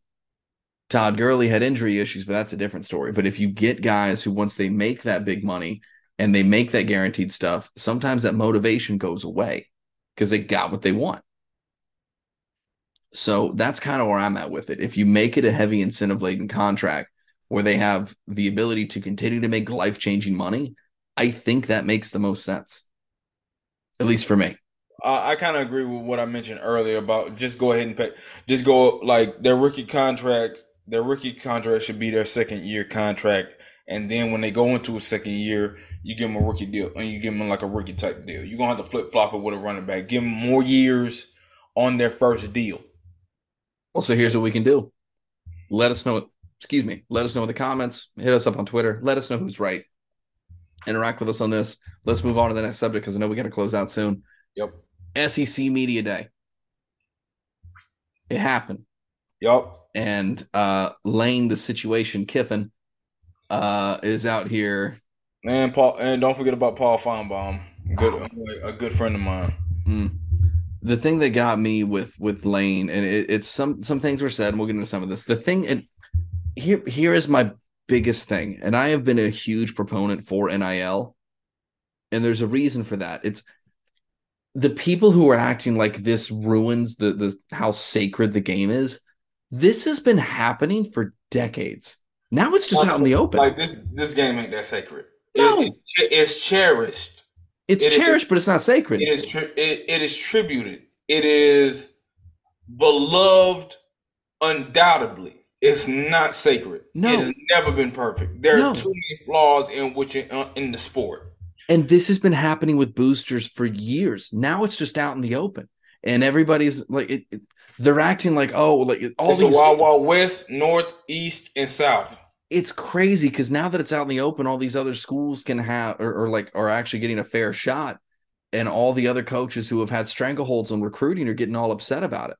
Todd Gurley had injury issues, but that's a different story. But if you get guys who, once they make that big money and they make that guaranteed stuff, sometimes that motivation goes away because they got what they want. So that's kind of where I'm at with it. If you make it a heavy incentive laden contract where they have the ability to continue to make life changing money, I think that makes the most sense at least for me. I, I kind of agree with what I mentioned earlier about just go ahead and pay, just go like their rookie contract. Their rookie contract should be their second year contract, and then when they go into a second year, you give them a rookie deal, and you give them like a rookie type deal. You're gonna have to flip flop it with a running back. Give them more years on their first deal. Well, so here's what we can do. Let us know. Excuse me. Let us know in the comments. Hit us up on Twitter. Let us know who's right interact with us on this. Let's move on to the next subject because I know we got to close out soon. Yep. SEC Media Day. It happened. Yep. And uh Lane, the situation Kiffin, uh, is out here. And Paul, and don't forget about Paul Finebaum. good a good friend of mine. Mm. The thing that got me with with Lane, and it, it's some some things were said, and we'll get into some of this. The thing, and here here is my biggest thing. And I have been a huge proponent for NIL. And there's a reason for that. It's the people who are acting like this ruins the, the how sacred the game is. This has been happening for decades. Now it's just like, out in the open. Like this this game ain't that sacred. No. It, it, it's cherished. It's it cherished, is, but it's not sacred. It is tri- it, it is tributed. It is beloved undoubtedly it's not sacred. No, it has never been perfect. There no. are too many flaws in which uh, in the sport. And this has been happening with boosters for years. Now it's just out in the open. and everybody's like it, it, they're acting like oh like all it's these the wild wild west, north, east, and south. it's crazy because now that it's out in the open, all these other schools can have or, or like are actually getting a fair shot, and all the other coaches who have had strangleholds on recruiting are getting all upset about it.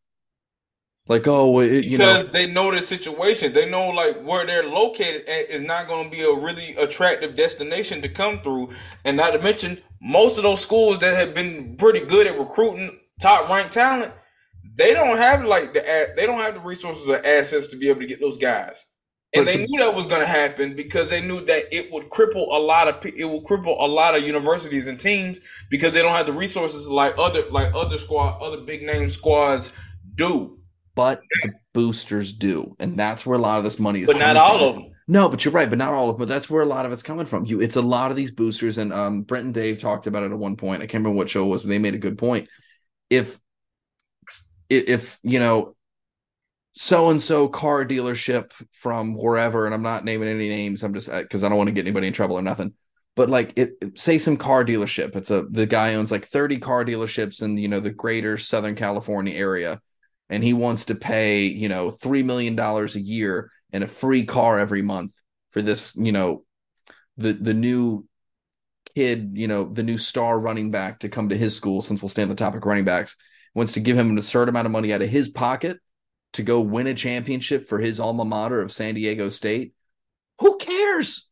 Like, oh, it, you because know, they know the situation. They know like where they're located at is not going to be a really attractive destination to come through. And not to mention, most of those schools that have been pretty good at recruiting top ranked talent, they don't have like the they don't have the resources or assets to be able to get those guys. And But they the- knew that was going to happen because they knew that it would cripple a lot of it will cripple a lot of universities and teams because they don't have the resources like other like other squad other big name squads do. But the boosters do, and that's where a lot of this money is. But not all from. of them. No, but you're right, but not all of them. But that's where a lot of it's coming from. You, it's a lot of these boosters, and um, Brent and Dave talked about it at one point. I can't remember what show it was, but they made a good point. If, if, if you know, so and so car dealership from wherever, and I'm not naming any names. I'm just because I don't want to get anybody in trouble or nothing. But like, it say some car dealership. It's a the guy owns like 30 car dealerships in you know the greater Southern California area, and he wants to pay you know three million dollars a year and a free car every month for this you know the the new kid you know the new star running back to come to his school since we'll stay on the topic of running backs wants to give him an absurd amount of money out of his pocket to go win a championship for his alma mater of San Diego State who cares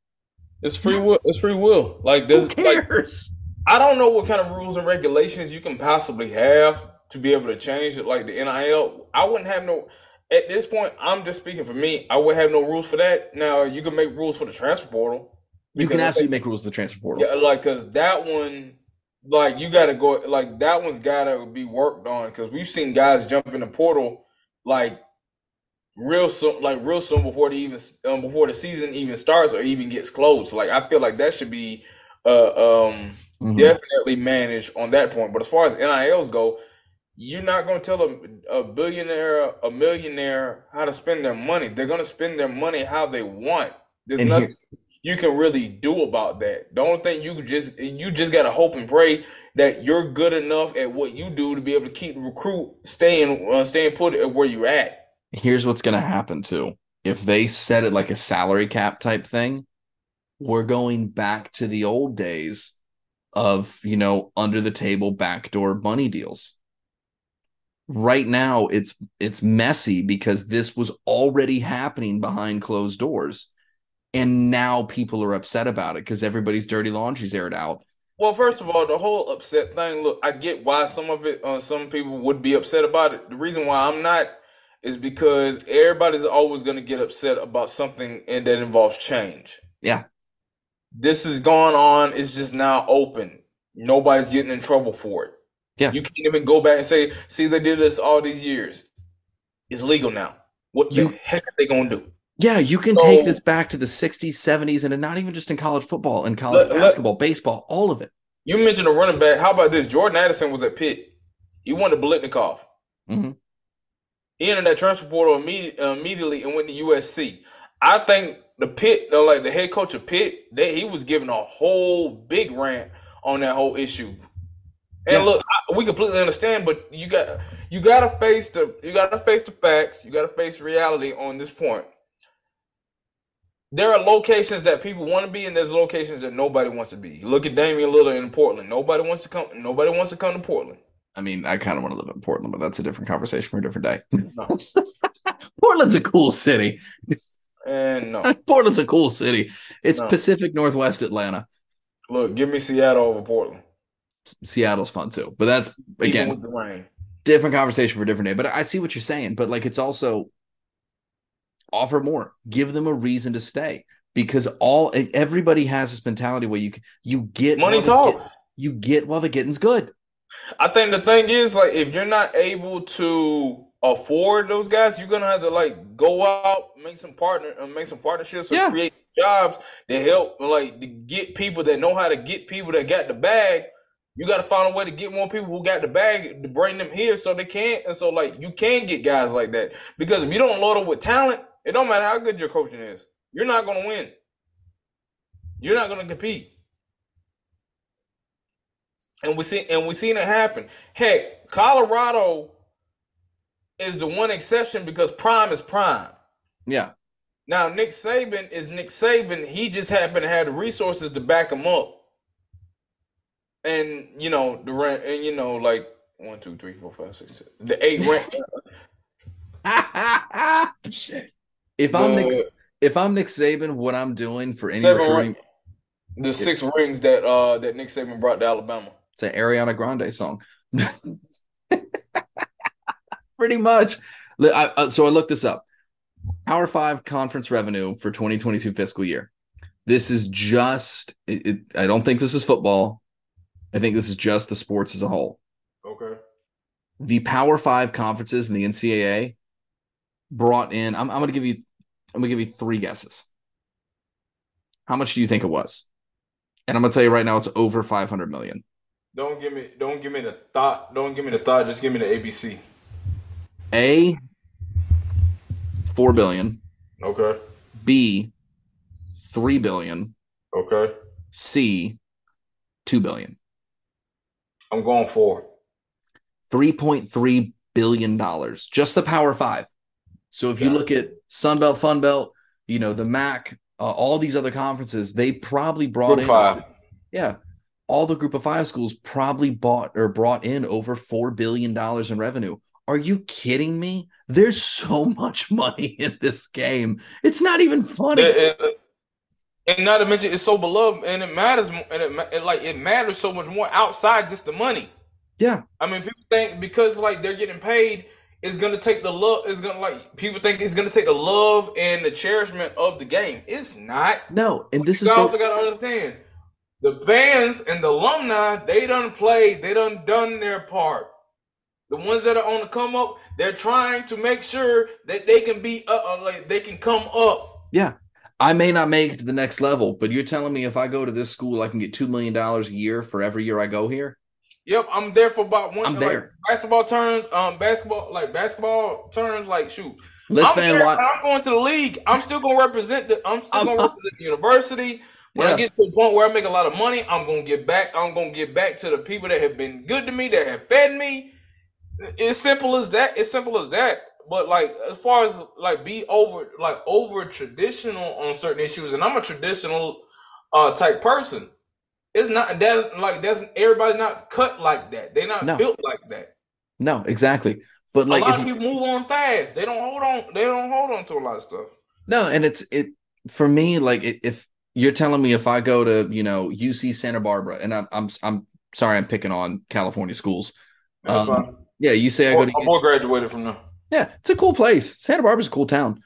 It's free will. It's free will. Like who this. Like cares I don't know what kind of rules and regulations you can possibly have to be able to change it. Like the NIL, I wouldn't have no. At this point, I'm just speaking for me. I would have no rules for that. Now you can make rules for the transfer portal. you can absolutely think- make rules of the transfer portal Yeah, like because that one, like you got to go. Like that one's got to be worked on because we've seen guys jump in the portal like real soon, like real soon before the even um, before the season even starts or even gets closed. Like I feel like that should be uh um Mhm. definitely managed on that point. But as far as NILs go, you're not going to tell a, a billionaire, a millionaire how to spend their money. They're going to spend their money how they want. There's And here- nothing you can really do about that. The only thing you just you just got to hope and pray that you're good enough at what you do to be able to keep the recruit staying uh, staying put at where you're at. here's what's going to happen too. If they set it like a salary cap type thing, we're going back to the old days of, you know, under the table backdoor money deals. Right now it's it's messy because this was already happening behind closed doors. And now people are upset about it because everybody's dirty laundry's aired out. Well, first of all, the whole upset thing. Look, I get why some of it, uh, some people would be upset about it. The reason why I'm not is because everybody's always going to get upset about something and that involves change. Yeah. This is going on. It's just now open. Nobody's getting in trouble for it. Yeah. You can't even go back and say, "See, they did this all these years." It's legal now. What You- the heck are they going to do? Yeah, you can So- take this back to the 60s, 70s, and not even just in college football and college Let- let- basketball, baseball, all of it. You mentioned a running back. How about this? Jordan Addison was at Pitt. He won the Biletnikoff. Mhm. He entered that transfer portal uh, immediately and went to USC. I think the Pitt, uh, like the head coach of Pitt, they, he was giving a whole big rant on that whole issue. And Yeah. look, we completely understand, but you got you got to face the you got to face the facts. You got to face reality on this point. There are locations that people want to be, and there's locations that nobody wants to be. Look at Damian Lillard in Portland. Nobody wants to come. Nobody wants to come to Portland. I mean, I kind of want to live in Portland, but that's a different conversation for a different day. No. Portland's a cool city. And no, Portland's a cool city. It's No. Pacific Northwest Atlanta. look, give me Seattle over Portland. Seattle's fun too, but that's again with the rain. different conversation for a different day. But I see what you're saying. But like, it's also offer more, give them a reason to stay because all everybody has this mentality where you you get Money the get- talks. you get while the getting's good. I think the thing is like if you're not able to afford those guys, you're gonna have to like go out, make some partner, uh, make some partnerships, or Yeah. create jobs to help, like to get people that know how to get people that got the bag. You got to find a way to get more people who got the bag to bring them here, so they can't. and so like you can get guys like that. Because if you don't load them with talent, it don't matter how good your coaching is, you're not gonna win. You're not gonna compete. And we see and we seen it happen. Heck, Colorado is the one exception because prime is prime. Yeah. Now Nick Saban is Nick Saban. He just happened to have the resources to back him up. And you know the rent, and you know like one, two, three, four, five, six, seven, the eight rent. if I'm Nick, if I'm Nick Saban, what I'm doing for any recruiting, ring- the six rings that uh that Nick Saban brought to Alabama. it's an Ariana Grande song. Pretty much. Li- I, uh, so I looked this up. Power Five conference revenue for 2022 fiscal year. This is just. It, it, I don't think this is football. I think this is just the sports as a whole. Okay. the Power Five conferences in the NCAA brought in. I'm, I'm going to give you. I'm going to give you three guesses. How much do you think it was? And I'm going to tell you right now, it's over 500 million. Don't give me don't give me the thought. Don't give me the thought. Just give me the ABC. A, four billion. Okay. B, three billion. Okay. C, two billion. I'm going for. 3.3 billion dollars. Just the Power Five. So if you look it. at Sunbelt, Funbelt, you know the MAC, uh, all these other conferences, they probably brought Group in five. Yeah. All the group of five schools probably bought or brought in over $4 billion in revenue. Are you kidding me? There's so much money in this game. It's not even funny. It- it- and not to mention, it's so beloved, and it matters, and it, it like it matters so much more outside just the money. yeah. I mean, people think because like they're getting paid, it's gonna take the love. It's gonna like people think it's gonna take the love and the cherishment of the game. It's not. No. And this is you the- also got to understand the fans and the alumni. They done played. They done done their part. The ones that are on the come up, they're trying to make sure that they can be uh, uh, like they can come up. yeah. I may not make it to the next level, but you're telling me if I go to this school, I can get $2 million a year for every year I go here? Yep, I'm there for about one. I'm like, there. basketball terms, um, basketball like basketball terms, like shoot. Let's I'm, there, watch. I'm going to the league. I'm still going to represent the. I'm still going to represent the university. When Yeah. I get to a point where I make a lot of money, I'm going to get back. I'm going to get back to the people that have been good to me, that have fed me. It's simple as that. It's simple as that. But like, as far as like be over like over traditional on certain issues, and I'm a traditional uh type person. It's not that like that's everybody's not cut like that. They're not No. built like that. No, exactly. But like, a lot if of you- people move on fast. They don't hold on. They don't hold on to a lot of stuff. No, and it's it for me. Like it, if you're telling me if I go to you know UC Santa Barbara, and I'm I'm I'm sorry, I'm picking on California schools. That's Um, fine. Yeah, you say I My go to my boy graduated from there. Yeah, it's a cool place. Santa Barbara's a cool town.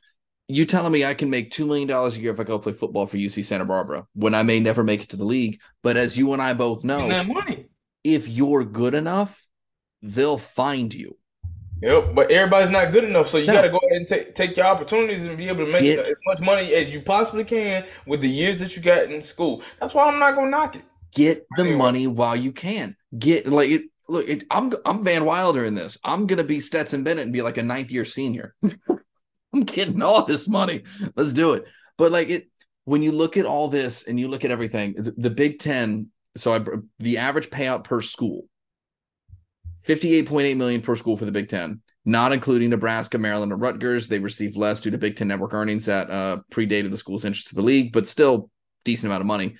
You telling me I can make two million dollars a year if I go play football for UC Santa Barbara when I may never make it to the league? But as you and I both know, that money. if you're good enough, they'll find you. Yep, but everybody's not good enough, so you No. got to go ahead and take take your opportunities and be able to make Get- as much money as you possibly can with the years that you got in school. That's why I'm not gonna knock it. Get the Anyway. money while you can. Get like it. Look, it, I'm I'm Van Wilder in this. I'm gonna be Stetson Bennett and be like a ninth year senior. I'm getting all this money. Let's do it. But like it, when you look at all this and you look at everything, the, the Big Ten. So I the average payout per school, fifty eight point eight million per school for the Big Ten, not including Nebraska, Maryland, or Rutgers. They received less due to Big Ten network earnings that uh, predated the school's interest to the league, but still decent amount of money.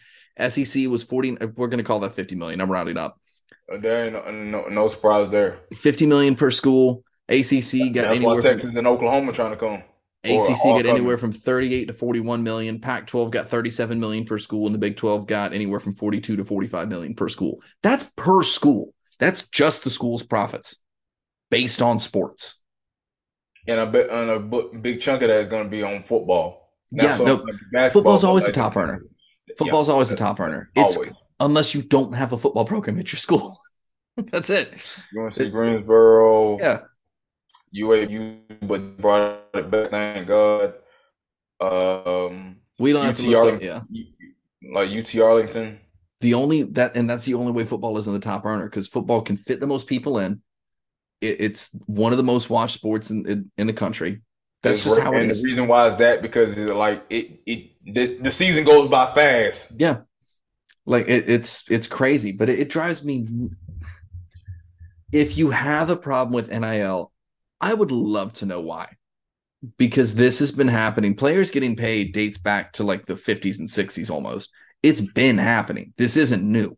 SEC was 40 we're going to call that 50 million. I'm rounding up. There ain't no, no, no surprise there. 50 million per school. ACC got That's why anywhere from, Texas and Oklahoma trying to come. ACC got anywhere from 38 to 41 million. Pac 12 got 37 million per school and the Big 12 got anywhere from 42 to 45 million per school. That's per school. That's just the school's profits based on sports. And I bet and a big chunk of that is going to be on football. Yeah, so no, football's always like a top it's- earner. yeah, Football's always a top earner. It's Always. unless you don't have a football program at your school. That's it. You want to see Greensboro? Yeah. UAB, but brought it back. Thank God. Um, We don't have to UT up- Arlington. yeah. like UT Arlington. The only that and that's the only way football is in the top earner because football can fit the most people in. It, it's one of the most watched sports in in, in the country. That's It's just right- how it and is. the reason why is that because it's like it it the, the season goes by fast. Yeah, like it, it's it's crazy, but it, it drives me. if you have a problem with NIL, I would love to know why. Because this has been happening. Players getting paid dates back to like the 50s and 60s almost. It's been happening. This isn't new.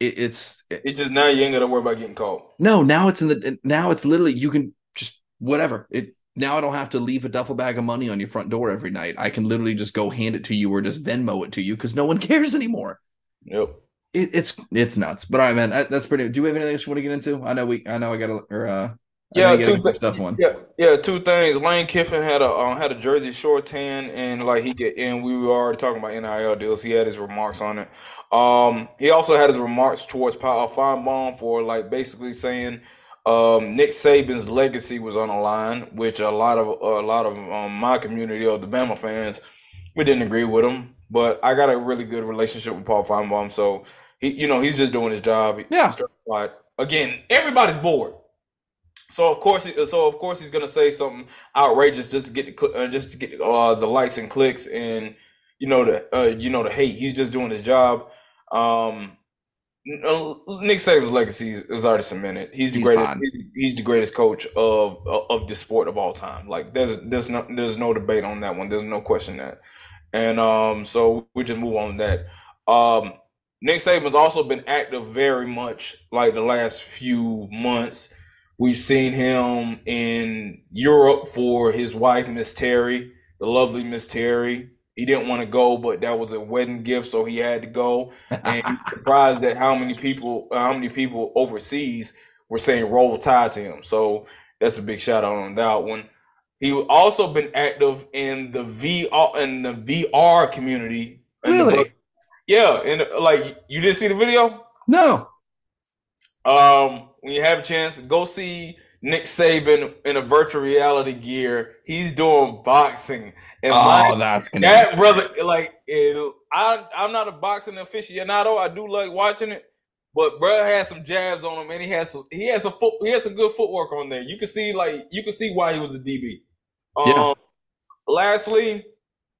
It, it's it, it just now you ain't gotta worry about getting caught. No, now it's in the now it's literally you can just whatever. It now I don't have to leave a duffel bag of money on your front door every night. I can literally just go hand it to you or just Venmo it to you because no one cares anymore. Yep it, it's it's nuts. But all right, man, that's pretty. Do we have anything else you want to get into? I know we. I know I got to. Or uh, yeah, two th- stuff one. Yeah, yeah, two things. Lane Kiffin had a um, had a Jersey Shore tan, and like he get and we were already talking about NIL deals. He had his remarks on it. Um, he also had his remarks towards Paul Finebaum for like basically saying. Um, Nick Saban's legacy was on the line, which a lot of a lot of um, my community of the Bama fans we didn't agree with him. But I got a really good relationship with Paul Finebaum, so he, you know, he's just doing his job. Yeah. Again, everybody's bored. So of course, so of course he's gonna say something outrageous just to get the uh, just to get uh, the likes and clicks and you know the uh, you know the hate. He's just doing his job. Um, Nick Saban's legacy is already cemented. He's the he's greatest. He's the greatest coach of of the sport of all time. Like there's there's no there's no debate on that one. There's no question that. And um, so we just move on that. Um, Nick Saban's also been active very much like the last few months. We've seen him in Europe for his wife, Miss Terry, the lovely Miss Terry. He didn't want to go, but that was a wedding gift, so he had to go. And he's surprised at how many people, how many people overseas were saying "Roll Tide" to him. So that's a big shout out on that one. He also been active in the VR in the VR community. Really? The, yeah, and like you didn't see the video? No. Um, when you have a chance, go see Nick Saban in a virtual reality gear. He's doing boxing, and oh, my, that's gonna that brother. Like, it, I I'm not a boxing aficionado. I do like watching it, but bro has some jabs on him, and he has some he has a foot he has some good footwork on there. You can see like you can see why he was a DB. Um, yeah. Lastly,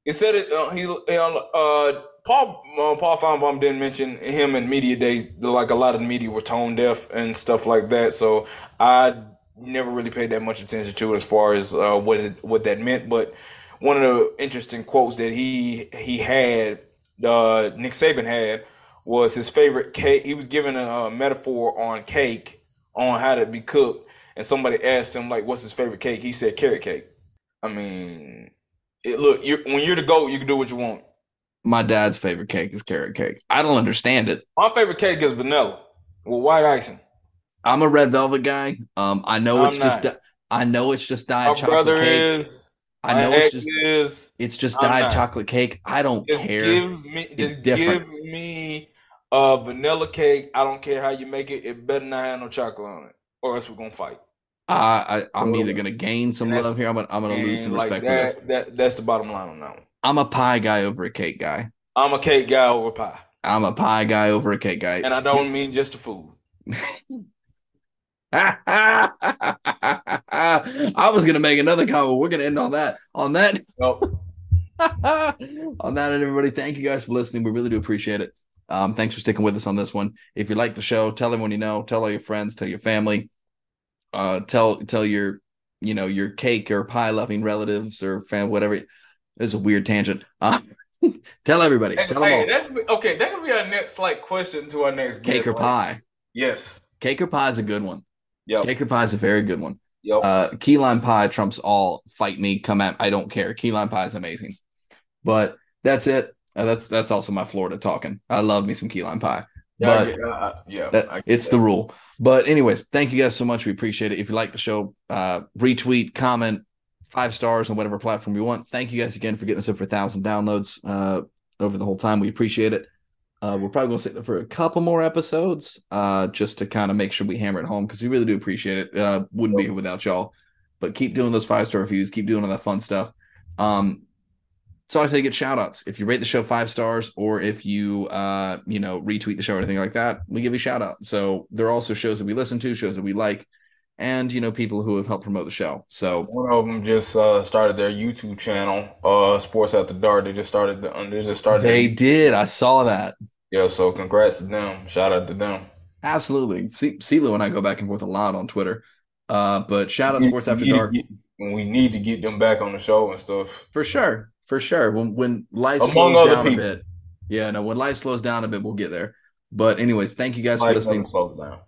it said it. Uh, he uh, Paul uh, Paul Finebaum didn't mention him in media day. Like a lot of the media were tone deaf and stuff like that. So I never really paid that much attention to as far as uh, what it, what that meant. But one of the interesting quotes that he he had, uh, Nick Saban had, was his favorite cake. He was given a metaphor on cake on how to be cooked, and somebody asked him like, "What's his favorite cake?" He said carrot cake. I mean, it, look, you're, when you're the goat, you can do what you want. My dad's favorite cake is carrot cake. I don't understand it. My favorite cake is vanilla with white icing. I'm a red velvet guy. Um, I know I'm it's not. just I know it's just dyed My chocolate brother cake. is. I know it's just, is. It's just dyed chocolate cake. I don't just care. Give me, just give me a vanilla cake. I don't care how you make it. It better not have no chocolate on it, or else we're gonna fight. I, I am either gonna gain some love here. I'm gonna I'm gonna lose some respect. That, that that's the bottom line on that one. I'm a pie guy over a cake guy. I'm a cake guy over a pie. I'm a pie guy over a cake guy. And I don't mean just the food. I was gonna make another comment. We're gonna end on that. On that. on that, and everybody, thank you guys for listening. We really do appreciate it. Um, thanks for sticking with us on this one. If you like the show, tell everyone you know, tell all your friends, tell your family, uh, tell tell your you know your cake or pie loving relatives or fan whatever. It's a weird tangent. Uh, tell everybody. Hey, tell hey, that be, okay, that could be our next like question to our next cake guest, or like, pie. Yes, cake or pie is a good one. Yeah, cake or pie is a very good one. Yep. Uh, key lime pie trumps all. Fight me, come at. I don't care. Key lime pie is amazing. But that's it. Uh, that's that's also my Florida talking. I love me some key lime pie. Yeah, but uh, yeah, that, it's that. the rule. But anyways, thank you guys so much. We appreciate it. If you like the show, uh, retweet, comment, five stars on whatever platform you want. Thank you guys again for getting us over a thousand downloads uh, over the whole time. We appreciate it. Uh, we're probably going to sit there for a couple more episodes uh, just to kind of make sure we hammer it home because we really do appreciate it. Uh, wouldn't be here without y'all. But keep doing those five star reviews. Keep doing all that fun stuff. Um, so I say get shout outs. If you rate the show five stars or if you uh, you know, retweet the show or anything like that, we give you a shout out. So there are also shows that we listen to, shows that we like, and you know, people who have helped promote the show. So one of them just uh, started their YouTube channel, uh Sports After Dark. They just started the they just started They did. I saw that. Yeah, so congrats to them. Shout out to them. Absolutely. CeeLo and I go back and forth a lot on Twitter. Uh, but shout out Sports After Dark. Get, we need to get them back on the show and stuff. For sure. For sure. When when life Among slows down people. a bit. Yeah, no, when life slows down a bit, we'll get there. But anyways, thank you guys life for listening. Slow down.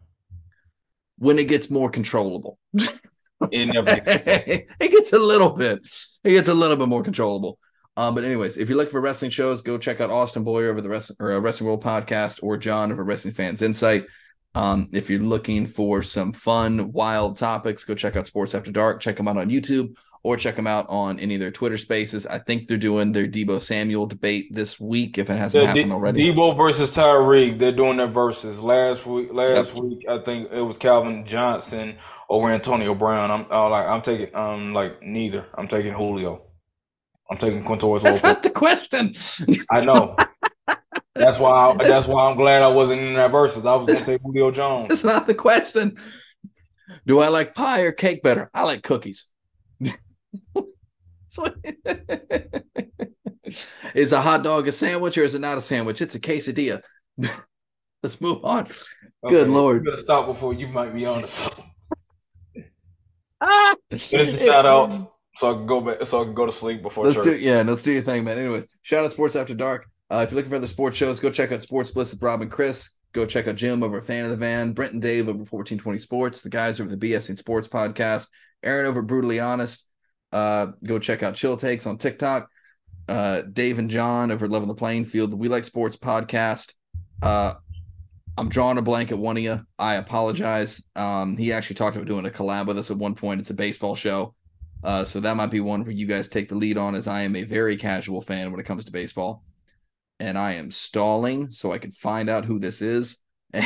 When it gets more controllable. it never gets it gets a little bit. It gets a little bit more controllable. Um, but anyways, if you're looking for wrestling shows, go check out Austin Boyer over the Wrestling, or, uh, Wrestling World podcast or John over Wrestling Fans Insight. Um, if you're looking for some fun, wild topics, go check out Sports After Dark. Check them out on YouTube or check them out on any of their Twitter spaces. I think they're doing their Deebo Samuel debate this week if it hasn't happened D- already. Deebo versus Tyreek, they're doing their verses. Last week, last yep. week, I think it was Calvin Johnson or Antonio Brown. I'm uh, like, I'm taking, um, like neither. I'm taking Julio. I'm taking Quintor's. That's not the question. I know. That's why. I, that's why I'm glad I wasn't in that verses. I was going to take Julio Jones. That's not the question. Do I like pie or cake better? I like cookies. is a hot dog a sandwich or is it not a sandwich? It's a quesadilla. Let's move on. Okay, Good lord. You better stop before you might be on to something. ah, Finish the shout outs so I can go back so I can go to sleep before let's church. do yeah, let's do your thing, man. Anyways, shout out Sports After Dark. Uh, if you're looking for other sports shows, go check out Sports Bliss with Rob and Chris. Go check out Jim over Fan of the Van, Brent and Dave over 1420 Sports, the guys over the BS and Sports podcast, Aaron over Brutally Honest. Uh, go check out Chill Takes on TikTok. Uh, Dave and John over Level the Playing Field, the We Like Sports podcast. Uh, I'm drawing a blank at one of you. I apologize. Um, he actually talked about doing a collab with us at one point. It's a baseball show. Uh, so that might be one where you guys take the lead on, as I am a very casual fan when it comes to baseball. And I am stalling so I can find out who this is.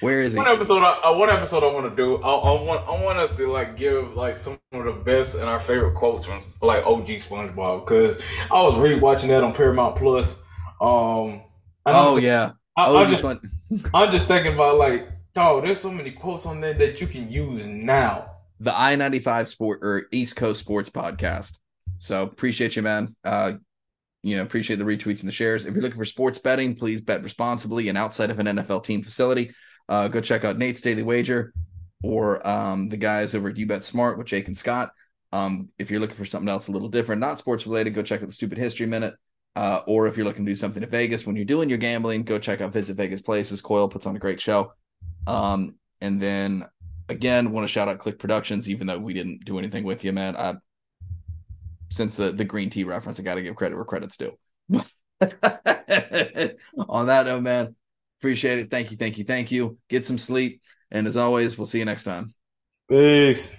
Where is one he? Episode I, uh, one episode I want to do. I, I, want I want us to like give like some of the best and our favorite quotes from like OG SpongeBob because I was rewatching that on Paramount Plus. Um, oh yeah, I, am just I'm just thinking about like dog. There's so many quotes on there that you can use now. The I ninety five Sport or East Coast Sports Podcast. So appreciate you, man. Uh, you know, appreciate the retweets and the shares. If you're looking for sports betting, please bet responsibly and outside of an NFL team facility uh, go check out Nate's Daily Wager or um, the guys over at You Bet Smart with Jake and Scott. Um, if you're looking for something else a little different, not sports related, go check out the Stupid History Minute. Uh, or if you're looking to do something in Vegas when you're doing your gambling, go check out Visit Vegas Places. Coil puts on a great show. Um, and then again, want to shout out Click Productions, even though we didn't do anything with you, man. I, since the the green tea reference, I got to give credit where credit's due. on that note, man, Appreciate it. Thank you. Thank you. Thank you. Get some sleep. And as always, we'll see you next time. Peace.